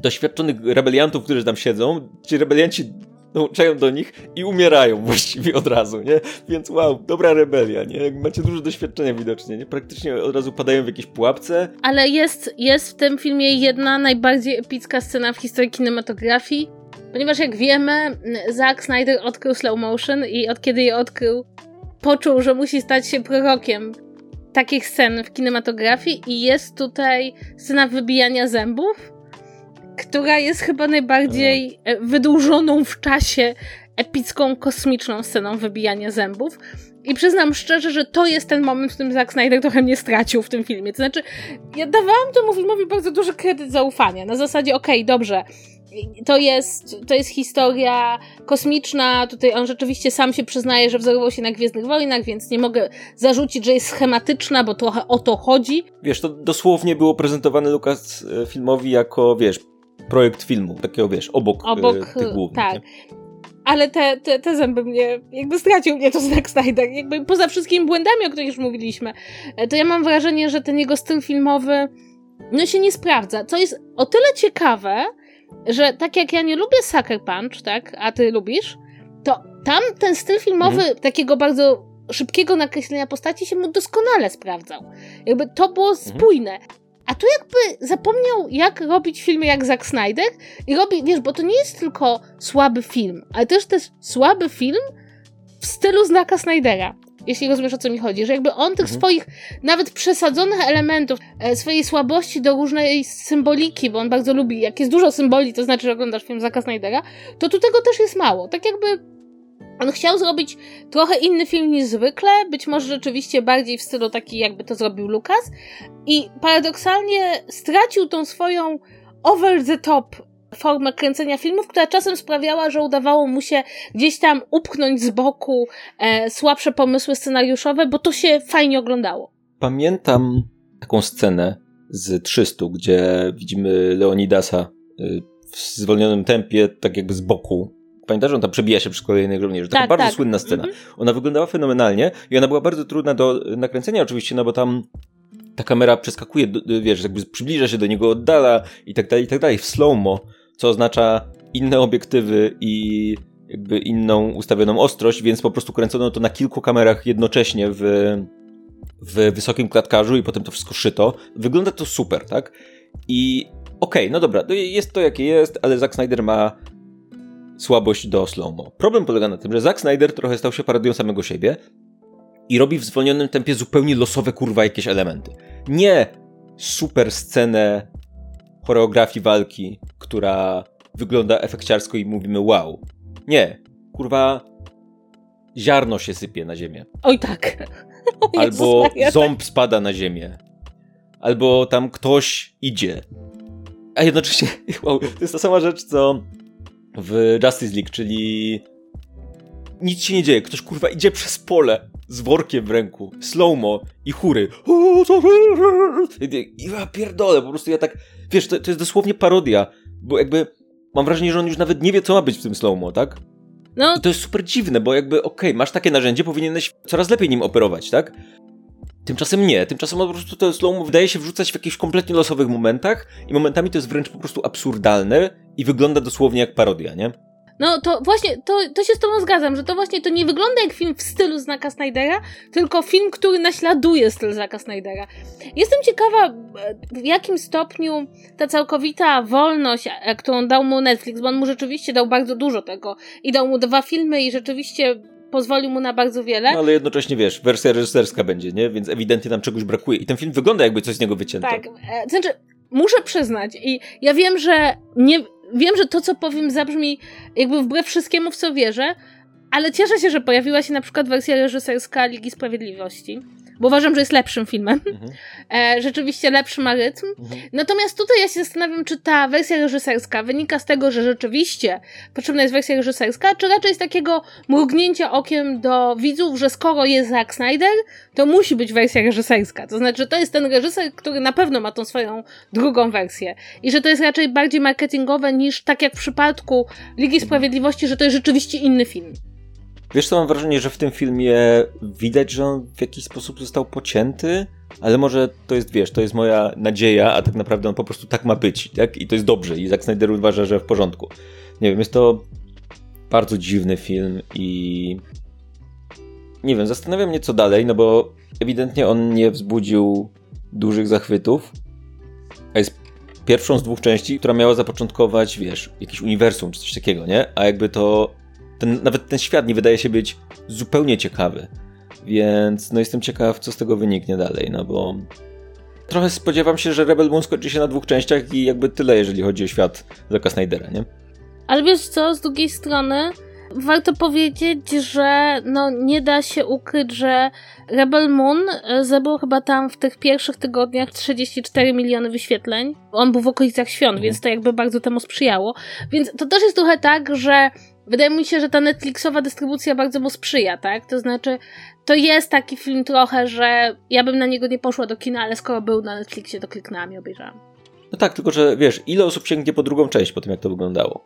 doświadczonych rebeliantów, którzy tam siedzą. Ci rebelianci dołączają do nich i umierają właściwie od razu, nie? Więc wow, dobra rebelia, nie? Macie dużo doświadczenia widocznie, nie? Praktycznie od razu padają w jakieś pułapce. Ale jest, jest w tym filmie jedna najbardziej epicka scena w historii kinematografii, ponieważ jak wiemy, Zack Snyder odkrył slow motion i od kiedy je odkrył, poczuł, że musi stać się prorokiem takich scen w kinematografii i jest tutaj scena wybijania zębów, która jest chyba najbardziej e, wydłużoną w czasie epicką, kosmiczną sceną wybijania zębów. I przyznam szczerze, że to jest ten moment, w którym Zack Snyder trochę mnie stracił w tym filmie. To znaczy, ja dawałam temu filmowi bardzo duży kredyt zaufania. Na zasadzie, okej, okay, dobrze, to jest, to jest historia kosmiczna. Tutaj on rzeczywiście sam się przyznaje, że wzorował się na Gwiezdnych Wojnach, więc nie mogę zarzucić, że jest schematyczna, bo trochę o to chodzi. Wiesz, to dosłownie było prezentowane Lukas e, filmowi jako, wiesz, projekt filmu, takiego wiesz, obok, e, obok tych głównych. Tak. Nie? Ale te, te, te zęby mnie, jakby stracił mnie to Zack Snyder. Jakby poza wszystkimi błędami, o których już mówiliśmy, e, to ja mam wrażenie, że ten jego styl filmowy no się nie sprawdza. Co jest o tyle ciekawe, że tak jak ja nie lubię Sucker Punch, tak, a ty lubisz, to tam ten styl filmowy mhm. takiego bardzo szybkiego nakreślenia postaci się mu doskonale sprawdzał. Jakby to było mhm. spójne. Mhm. A tu jakby zapomniał, jak robić filmy jak Zack Snyder i robi, wiesz, bo to nie jest tylko słaby film, ale też też słaby film w stylu znaka Snydera. Jeśli rozumiesz o co mi chodzi, że jakby on tych mhm. swoich nawet przesadzonych elementów, e, swojej słabości do różnej symboliki, bo on bardzo lubi, jak jest dużo symboli, to znaczy, że oglądasz film Zacka Snydera, to tu tego też jest mało. Tak jakby on chciał zrobić trochę inny film niż zwykle, być może rzeczywiście bardziej w stylu taki, jakby to zrobił Lucas. I paradoksalnie stracił tą swoją over the top formę kręcenia filmów, która czasem sprawiała, że udawało mu się gdzieś tam upchnąć z boku e, słabsze pomysły scenariuszowe, bo to się fajnie oglądało. Pamiętam taką scenę z 300, gdzie widzimy Leonidasa y, w zwolnionym tempie, tak jakby z boku Pamiętasz, on tam przebija się przez kolejnych żołnierzy. Taka tak, bardzo tak. słynna scena. Mm -hmm. Ona wyglądała fenomenalnie i ona była bardzo trudna do nakręcenia oczywiście, no bo tam ta kamera przeskakuje, wiesz, jakby przybliża się do niego, oddala i tak dalej, i tak dalej, w slow-mo, co oznacza inne obiektywy i jakby inną ustawioną ostrość, więc po prostu kręcono to na kilku kamerach jednocześnie w, w wysokim klatkarzu i potem to wszystko szyto. Wygląda to super, tak? I okej, okay, no dobra, jest to jakie jest, ale Zack Snyder ma słabość do slow-mo. Problem polega na tym, że Zack Snyder trochę stał się parodią samego siebie i robi w zwolnionym tempie zupełnie losowe kurwa jakieś elementy. Nie super scenę choreografii walki, która wygląda efekciarsko i mówimy wow. Nie, kurwa ziarno się sypie na ziemię. Oj tak. Albo ząb spada na ziemię. Albo tam ktoś idzie. A jednocześnie, wow, to jest ta sama rzecz, co w Justice League, czyli nic się nie dzieje. Ktoś kurwa idzie przez pole z workiem w ręku, slowmo i chóry. I ja pierdolę, po prostu ja tak, wiesz, to, to jest dosłownie parodia, bo jakby mam wrażenie, że on już nawet nie wie, co ma być w tym slowmo, tak? No. I to jest super dziwne, bo jakby, okej, okay, masz takie narzędzie, powinieneś coraz lepiej nim operować, tak? Tymczasem nie, tymczasem po prostu to slow wydaje się wrzucać w jakichś kompletnie losowych momentach i momentami to jest wręcz po prostu absurdalne i wygląda dosłownie jak parodia, nie? No to właśnie, to, to się z tobą zgadzam, że to właśnie to nie wygląda jak film w stylu Znaka Snydera, tylko film, który naśladuje styl Znaka Snydera. Jestem ciekawa, w jakim stopniu ta całkowita wolność, którą dał mu Netflix, bo on mu rzeczywiście dał bardzo dużo tego i dał mu dwa filmy i rzeczywiście pozwolił mu na bardzo wiele. No ale jednocześnie wiesz, wersja reżyserska będzie, nie? Więc ewidentnie tam czegoś brakuje. I ten film wygląda jakby coś z niego wycięto. Tak, e, znaczy muszę przyznać i ja wiem, że nie, wiem, że to co powiem zabrzmi jakby wbrew wszystkiemu w co wierzę, ale cieszę się, że pojawiła się na przykład wersja reżyserska Ligi Sprawiedliwości. Bo uważam, że jest lepszym filmem. Mhm. E, rzeczywiście lepszy ma rytm. Mhm. Natomiast tutaj ja się zastanawiam, czy ta wersja reżyserska wynika z tego, że rzeczywiście potrzebna jest wersja reżyserska, czy raczej z takiego mrugnięcia okiem do widzów, że skoro jest Zack Snyder, to musi być wersja reżyserska. To znaczy, że to jest ten reżyser, który na pewno ma tą swoją drugą wersję. I że to jest raczej bardziej marketingowe niż tak jak w przypadku Ligi Sprawiedliwości, że to jest rzeczywiście inny film. Wiesz co, mam wrażenie, że w tym filmie widać, że on w jakiś sposób został pocięty, ale może to jest, wiesz, to jest moja nadzieja, a tak naprawdę on po prostu tak ma być, tak? I to jest dobrze i Zack Snyder uważa, że w porządku. Nie wiem, jest to bardzo dziwny film i nie wiem, zastanawiam mnie co dalej, no bo ewidentnie on nie wzbudził dużych zachwytów, a jest pierwszą z dwóch części, która miała zapoczątkować, wiesz, jakiś uniwersum czy coś takiego, nie? A jakby to ten, nawet ten świat nie wydaje się być zupełnie ciekawy. Więc no jestem ciekaw, co z tego wyniknie dalej, no bo trochę spodziewam się, że Rebel Moon skończy się na dwóch częściach i jakby tyle, jeżeli chodzi o świat Zacka Snydera, nie? Ale wiesz co, z drugiej strony warto powiedzieć, że no nie da się ukryć, że Rebel Moon e, zebrał chyba tam w tych pierwszych tygodniach 34 miliony wyświetleń. On był w okolicach świąt, mhm. więc to jakby bardzo temu sprzyjało. Więc to też jest trochę tak, że wydaje mi się, że ta Netflixowa dystrybucja bardzo mu sprzyja, tak? To znaczy, to jest taki film trochę, że ja bym na niego nie poszła do kina, ale skoro był na Netflixie, to kliknęłam i obejrzałam. No tak, tylko że wiesz, ile osób sięgnie po drugą część po tym, jak to wyglądało?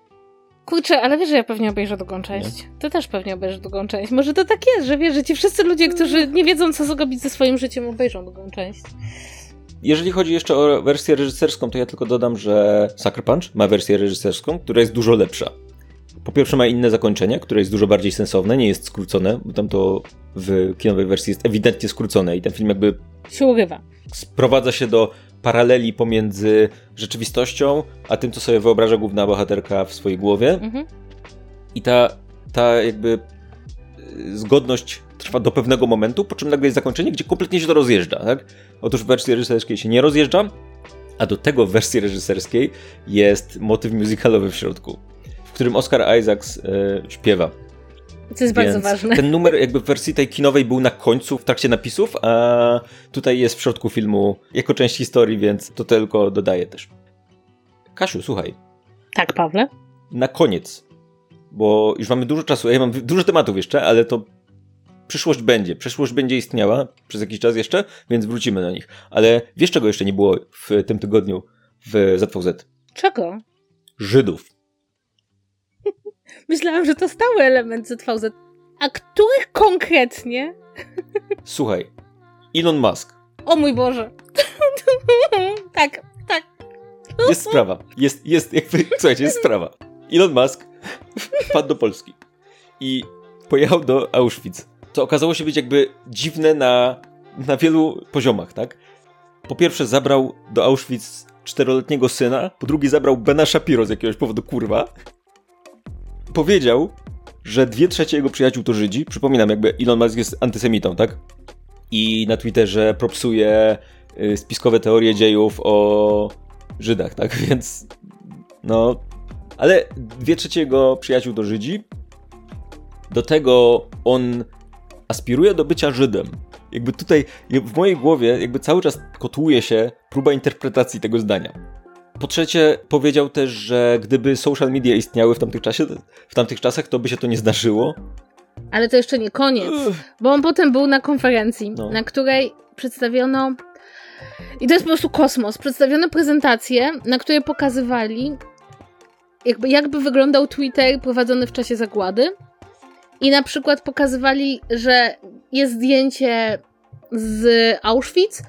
Kurczę, ale wiesz, że ja pewnie obejrzę drugą część. Nie? Ty też pewnie obejrzysz drugą część. Może to tak jest, że wiesz, że ci wszyscy ludzie, którzy nie wiedzą, co zrobić ze swoim życiem, obejrzą drugą część. Jeżeli chodzi jeszcze o wersję reżyserską, to ja tylko dodam, że Sucker Punch ma wersję reżyserską, która jest dużo lepsza. Po pierwsze ma inne zakończenie, które jest dużo bardziej sensowne, nie jest skrócone, bo tam to w kinowej wersji jest ewidentnie skrócone i ten film jakby... Się urywa. Sprowadza się do paraleli pomiędzy rzeczywistością, a tym, co sobie wyobraża główna bohaterka w swojej głowie. Mhm. I ta, ta jakby y, zgodność trwa do pewnego momentu, po czym nagle jest zakończenie, gdzie kompletnie się to rozjeżdża. Tak? Otóż w wersji reżyserskiej się nie rozjeżdża, a do tego w wersji reżyserskiej jest motyw musicalowy w środku którym Oscar Isaacs y, śpiewa. Co jest Więc bardzo ważne. Ten numer jakby w wersji tej kinowej był na końcu, w trakcie napisów, a tutaj jest w środku filmu jako część historii, więc to tylko dodaję też. Kasiu, słuchaj. Tak, Pawle? Na koniec, bo już mamy dużo czasu, ja mam dużo tematów jeszcze, ale to przyszłość będzie. Przyszłość będzie istniała przez jakiś czas jeszcze, więc wrócimy do nich. Ale wiesz, czego jeszcze nie było w tym tygodniu w ZVZ? Czego? Żydów. Myślałam, że to stały element ZVZ. A których konkretnie? Słuchaj, Elon Musk. O mój Boże. tak, tak. Jest sprawa. Jest, jest, jakby, słuchajcie, jest sprawa. Elon Musk wpadł do Polski i pojechał do Auschwitz. Co okazało się być jakby dziwne na, na wielu poziomach, tak? Po pierwsze zabrał do Auschwitz czteroletniego syna, po drugie zabrał Bena Shapiro z jakiegoś powodu, kurwa powiedział, że dwie trzecie jego przyjaciół to Żydzi. Przypominam, jakby Elon Musk jest antysemitą, tak? I na Twitterze propsuje y, spiskowe teorie dziejów o Żydach, tak? Więc no... Ale dwie trzecie jego przyjaciół to Żydzi. Do tego on aspiruje do bycia Żydem. Jakby tutaj w mojej głowie jakby cały czas kotłuje się próba interpretacji tego zdania. Po trzecie, powiedział też, że gdyby social media istniały w tamtych, czasie, w tamtych czasach, to by się to nie zdarzyło. Ale to jeszcze nie koniec, bo on potem był na konferencji, no. na której przedstawiono. I to jest po prostu kosmos. Przedstawiono prezentację, na której pokazywali, jakby, jakby wyglądał Twitter prowadzony w czasie zagłady. I na przykład pokazywali, że jest zdjęcie z Auschwitz,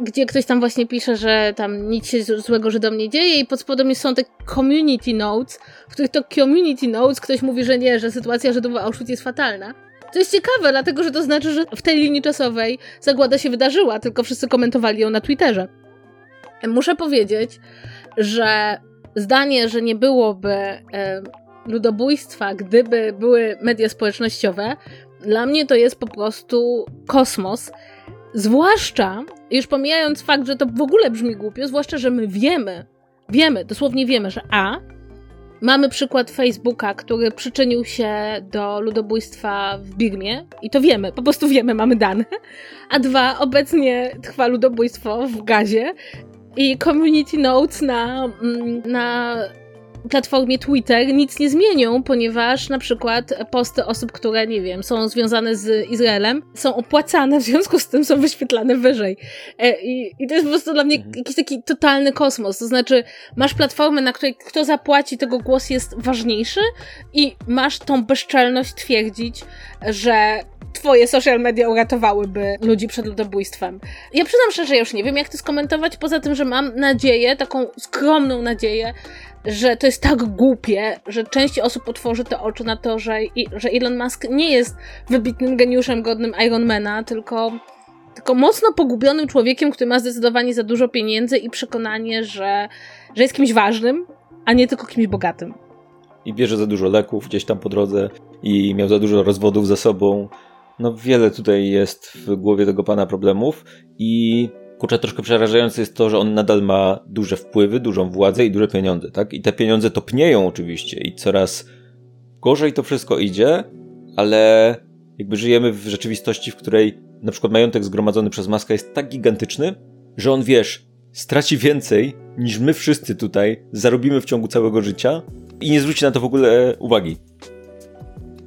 gdzie ktoś tam właśnie pisze, że tam nic się złego Żydom nie dzieje i pod spodem są te community notes, w których to community notes ktoś mówi, że nie, że sytuacja Żydów w Auschwitz jest fatalna. To jest ciekawe, dlatego że to znaczy, że w tej linii czasowej zagłada się wydarzyła, tylko wszyscy komentowali ją na Twitterze. Muszę powiedzieć, że zdanie, że nie byłoby e, ludobójstwa, gdyby były media społecznościowe, dla mnie to jest po prostu kosmos. Zwłaszcza, już pomijając fakt, że to w ogóle brzmi głupio, zwłaszcza, że my wiemy, wiemy, dosłownie wiemy, że A. Mamy przykład Facebooka, który przyczynił się do ludobójstwa w Birmie i to wiemy, po prostu wiemy, mamy dane. A dwa, obecnie trwa ludobójstwo w Gazie i community notes na, mm, na platformie Twitter nic nie zmienią, ponieważ na przykład posty osób, które, nie wiem, są związane z Izraelem, są opłacane, w związku z tym są wyświetlane wyżej. E, I, i to jest po prostu dla mnie mhm. jakiś taki totalny kosmos. To znaczy, masz platformę, na której kto zapłaci, tego głos jest ważniejszy i masz tą bezczelność twierdzić, że twoje social media uratowałyby ludzi przed ludobójstwem. Ja przyznam szczerze, już nie wiem, jak to skomentować, poza tym, że mam nadzieję, taką skromną nadzieję, że to jest tak głupie, że część osób otworzy te oczy na to, że, że Elon Musk nie jest wybitnym geniuszem godnym Ironmana, tylko, tylko mocno pogubionym człowiekiem, który ma zdecydowanie za dużo pieniędzy i przekonanie, że, że jest kimś ważnym, a nie tylko kimś bogatym. I bierze za dużo leków gdzieś tam po drodze i miał za dużo rozwodów za sobą. No wiele tutaj jest w głowie tego pana problemów i kurczę, troszkę przerażające jest to, że on nadal ma duże wpływy, dużą władzę i duże pieniądze, tak? I te pieniądze topnieją oczywiście i coraz gorzej to wszystko idzie, ale jakby żyjemy w rzeczywistości, w której na przykład majątek zgromadzony przez Maska jest tak gigantyczny, że on, wiesz, straci więcej niż my wszyscy tutaj zarobimy w ciągu całego życia i nie zwróci na to w ogóle uwagi.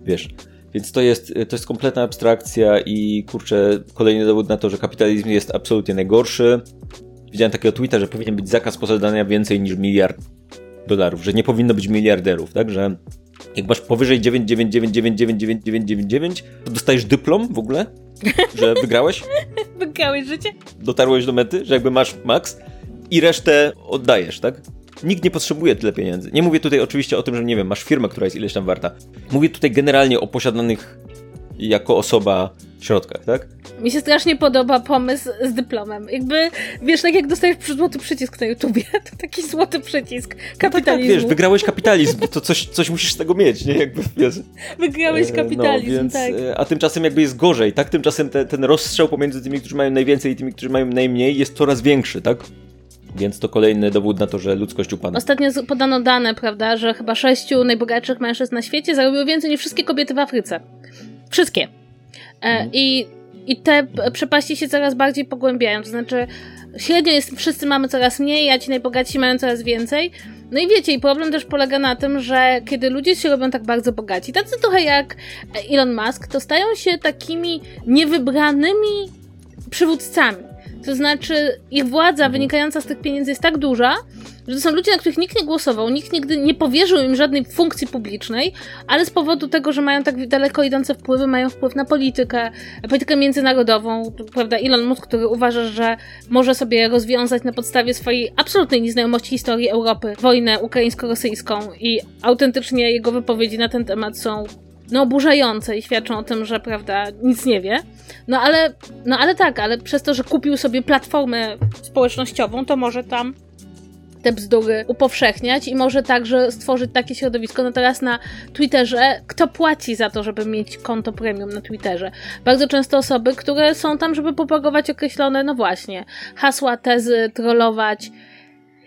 Wiesz, więc to jest, to jest kompletna abstrakcja i kurczę, kolejny dowód na to, że kapitalizm jest absolutnie najgorszy. Widziałem takiego tweeta, że powinien być zakaz posiadania więcej niż miliard dolarów, że nie powinno być miliarderów, tak? Że jak masz powyżej 999999999, to dostajesz dyplom w ogóle, że wygrałeś. Wygrałeś życie? Dotarłeś do mety, że jakby masz max i resztę oddajesz, tak? Nikt nie potrzebuje tyle pieniędzy. Nie mówię tutaj oczywiście o tym, że nie wiem, masz firmę, która jest ileś tam warta. Mówię tutaj generalnie o posiadanych jako osoba środkach, tak? Mi się strasznie podoba pomysł z dyplomem. Jakby, wiesz, tak jak dostajesz złoty przycisk na YouTubie, to taki złoty przycisk kapitalizmu. No tak, tak, wiesz, wygrałeś kapitalizm, to coś, coś musisz z tego mieć, nie? Jakby, wiesz. Wygrałeś e, kapitalizm, no, więc, tak. E, a tymczasem jakby jest gorzej, tak? Tymczasem te, ten rozstrzał pomiędzy tymi, którzy mają najwięcej i tymi, którzy mają najmniej jest coraz większy, tak? Więc to kolejny dowód na to, że ludzkość upadła. Ostatnio podano dane, prawda, że chyba sześciu najbogatszych mężczyzn na świecie zarobiło więcej niż wszystkie kobiety w Afryce. Wszystkie. E, mhm. I, I te przepaści się coraz bardziej pogłębiają. To znaczy, średnio jest, wszyscy mamy coraz mniej, a ci najbogatsi mają coraz więcej. No i wiecie, i problem też polega na tym, że kiedy ludzie się robią tak bardzo bogaci, tacy trochę jak Elon Musk, to stają się takimi niewybranymi przywódcami. To znaczy, ich władza wynikająca z tych pieniędzy jest tak duża, że to są ludzie, na których nikt nie głosował, nikt nigdy nie powierzył im żadnej funkcji publicznej, ale z powodu tego, że mają tak daleko idące wpływy, mają wpływ na politykę, politykę międzynarodową, prawda, Elon Musk, który uważa, że może sobie rozwiązać na podstawie swojej absolutnej nieznajomości historii Europy wojnę ukraińsko-rosyjską i autentycznie jego wypowiedzi na ten temat są no, oburzające i świadczą o tym, że prawda, nic nie wie. No ale, no ale tak, ale przez to, że kupił sobie platformę społecznościową, to może tam te bzdury upowszechniać i może także stworzyć takie środowisko. No teraz na Twitterze, kto płaci za to, żeby mieć konto premium na Twitterze? Bardzo często osoby, które są tam, żeby propagować określone, no właśnie, hasła, tezy, trollować,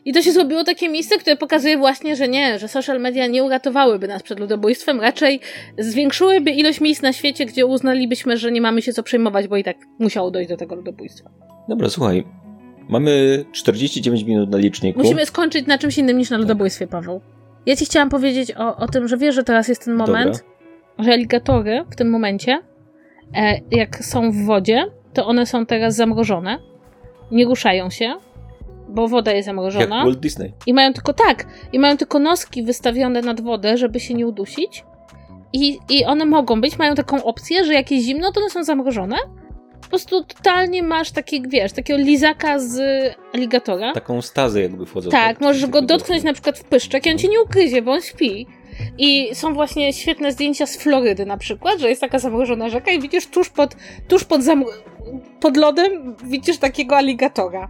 i to się zrobiło takie miejsce, które pokazuje właśnie, że nie, że social media nie uratowałyby nas przed ludobójstwem, raczej zwiększyłyby ilość miejsc na świecie, gdzie uznalibyśmy, że nie mamy się co przejmować, bo i tak musiało dojść do tego ludobójstwa. Dobra, słuchaj. Mamy 49 minut na liczniku. Musimy skończyć na czymś innym niż na ludobójstwie, Paweł. Ja ci chciałam powiedzieć o, o tym, że wiesz, że teraz jest ten moment, Dobra. że aligatory w tym momencie, e, jak są w wodzie, to one są teraz zamrożone, nie ruszają się, bo woda jest zamrożona. Jak Walt Disney. I mają tylko tak, i mają tylko noski wystawione nad wodę, żeby się nie udusić. I, I one mogą być, mają taką opcję, że jak jest zimno, to one są zamrożone. Po prostu totalnie masz taki, wiesz, takiego lizaka z aligatora. Taką stazę jakby wchodzą. Tak, tak możesz go dotknąć na przykład w pyszczek i on cię nie ukryzie, bo on śpi. I są właśnie świetne zdjęcia z Florydy na przykład, że jest taka zamrożona rzeka i widzisz tuż pod, tuż pod, pod lodem widzisz takiego aligatora.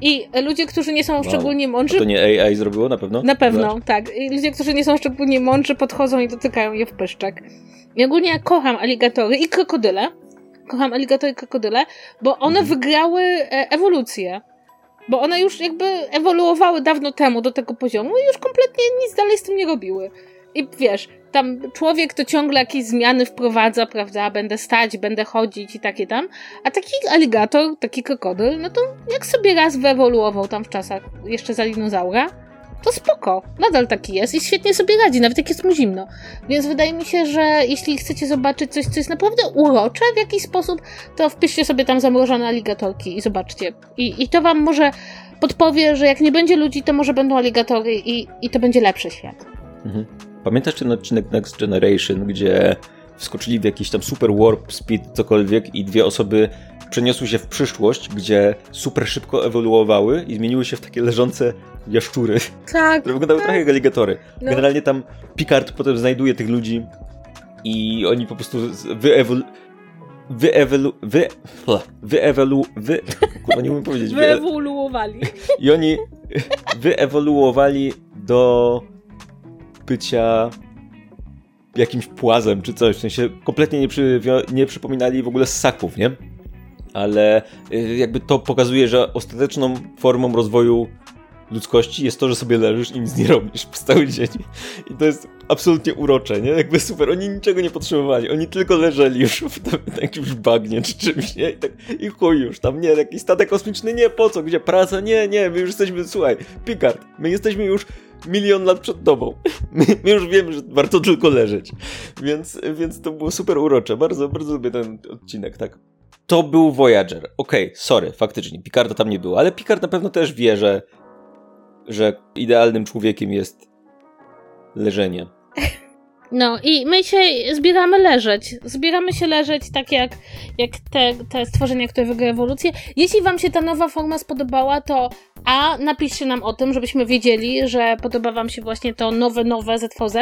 I ludzie, którzy nie są wow. szczególnie mądrzy. A to nie AI zrobiło na pewno? Na pewno, Zobacz. tak. I ludzie, którzy nie są szczególnie mądrzy, podchodzą i dotykają je w pyszczek. I ogólnie ja kocham aligatory i krokodyle. Kocham aligatory i krokodyle, bo one mhm. wygrały e, ewolucję. bo one już jakby ewoluowały dawno temu do tego poziomu i już kompletnie nic dalej z tym nie robiły. I wiesz, tam człowiek to ciągle jakieś zmiany wprowadza, prawda? Będę stać, będę chodzić i takie tam. A taki aligator, taki krokodyl, no to jak sobie raz wyewoluował tam w czasach jeszcze za dinozaura, to spoko. Nadal taki jest i świetnie sobie radzi, nawet jak jest mu zimno. Więc wydaje mi się, że jeśli chcecie zobaczyć coś, co jest naprawdę urocze w jakiś sposób, to wpiszcie sobie tam zamrożone aligatorki i zobaczcie. I, i to wam może podpowie, że jak nie będzie ludzi, to może będą aligatory i, i to będzie lepszy świat. Mhm. Pamiętasz ten odcinek Next Generation, gdzie wskoczyli w jakiś tam super warp speed, cokolwiek i dwie osoby przeniosły się w przyszłość, gdzie super szybko ewoluowały i zmieniły się w takie leżące jaszczury, Tak. które wyglądały tak. trochę jak aligatory. No. Generalnie tam Picard potem znajduje tych ludzi i oni po prostu z- wyewolu... Wy... Wyewolu... Wy... Kurwa, nie umiem powiedzieć. Wy... Wyewoluowali. I oni wyewoluowali do bycia jakimś płazem czy coś. W sensie kompletnie nie, nie przypominali w ogóle ssaków, nie? Ale y, jakby to pokazuje, że ostateczną formą rozwoju ludzkości jest to, że sobie leżysz i nic nie robisz przez cały dzień. I to jest absolutnie urocze, nie? Jakby super. Oni niczego nie potrzebowali. Oni tylko leżeli już w jakimś bagnie czy czymś, nie? I, tak, i chuj już. Tam nie, jakiś statek kosmiczny, nie, po co? Gdzie praca? Nie, nie, my już jesteśmy, słuchaj, Picard, my jesteśmy już milion lat przed tobą. My, my już wiemy, że warto tylko leżeć. Więc, więc to było super urocze. Bardzo, bardzo lubię ten odcinek, tak? To był Voyager. Okej, sorry, faktycznie, Picarda tam nie było, ale Picard na pewno też wie, że, że idealnym człowiekiem jest leżenie. No i my dzisiaj zbieramy leżeć. Zbieramy się leżeć tak jak, jak te, te stworzenia, które wygrały ewolucję. Jeśli wam się ta nowa forma spodobała, to a, napiszcie nam o tym, żebyśmy wiedzieli, że podoba wam się właśnie to nowe, nowe ZVZ.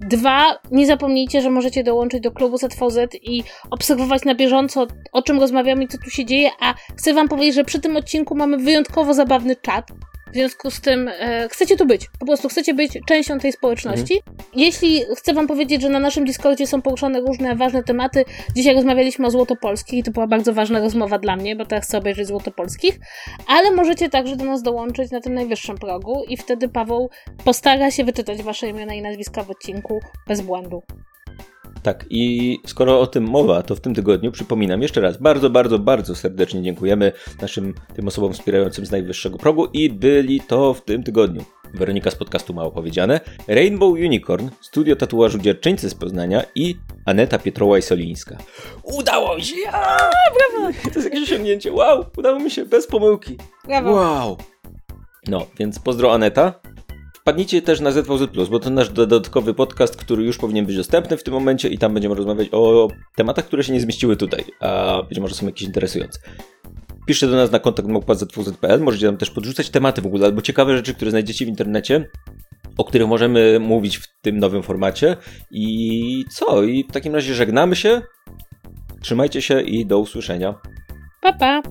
Dwa, nie zapomnijcie, że możecie dołączyć do klubu ZVZ i obserwować na bieżąco, o czym rozmawiamy i co tu się dzieje, a chcę wam powiedzieć, że przy tym odcinku mamy wyjątkowo zabawny czat. W związku z tym e, chcecie tu być, po prostu chcecie być częścią tej społeczności. Jeśli chcę Wam powiedzieć, że na naszym Discordzie są poruszane różne ważne tematy, dzisiaj rozmawialiśmy o Złotopolskich i to była bardzo ważna rozmowa dla mnie, bo teraz chcę obejrzeć Złotopolskich, ale możecie także do nas dołączyć na tym najwyższym progu i wtedy Paweł postara się wyczytać Wasze imiona i nazwiska w odcinku bez błędu. Tak, i skoro o tym mowa, to w tym tygodniu przypominam jeszcze raz, bardzo, bardzo, bardzo serdecznie dziękujemy naszym tym osobom wspierającym z najwyższego progu i byli to w tym tygodniu. Weronika z podcastu Mało Powiedziane, Rainbow Unicorn, Studio Tatuażu Dzierczyńcy z Poznania i Aneta Pietroła-Solińska. Udało mi się! Ja! Brawo! To jest jakieś osiągnięcie. Wow! Udało mi się bez pomyłki. Brawo! Wow! No, więc pozdro Aneta. Wpadnijcie też na ZVZ+, bo to nasz dodatkowy podcast, który już powinien być dostępny w tym momencie i tam będziemy rozmawiać o tematach, które się nie zmieściły tutaj, a być może są jakieś interesujące. Piszcie do nas na kontakt małpa.zwz.pl, możecie nam też podrzucać tematy w ogóle, albo ciekawe rzeczy, które znajdziecie w internecie, o których możemy mówić w tym nowym formacie. I co? I w takim razie żegnamy się, trzymajcie się i do usłyszenia. Pa, pa!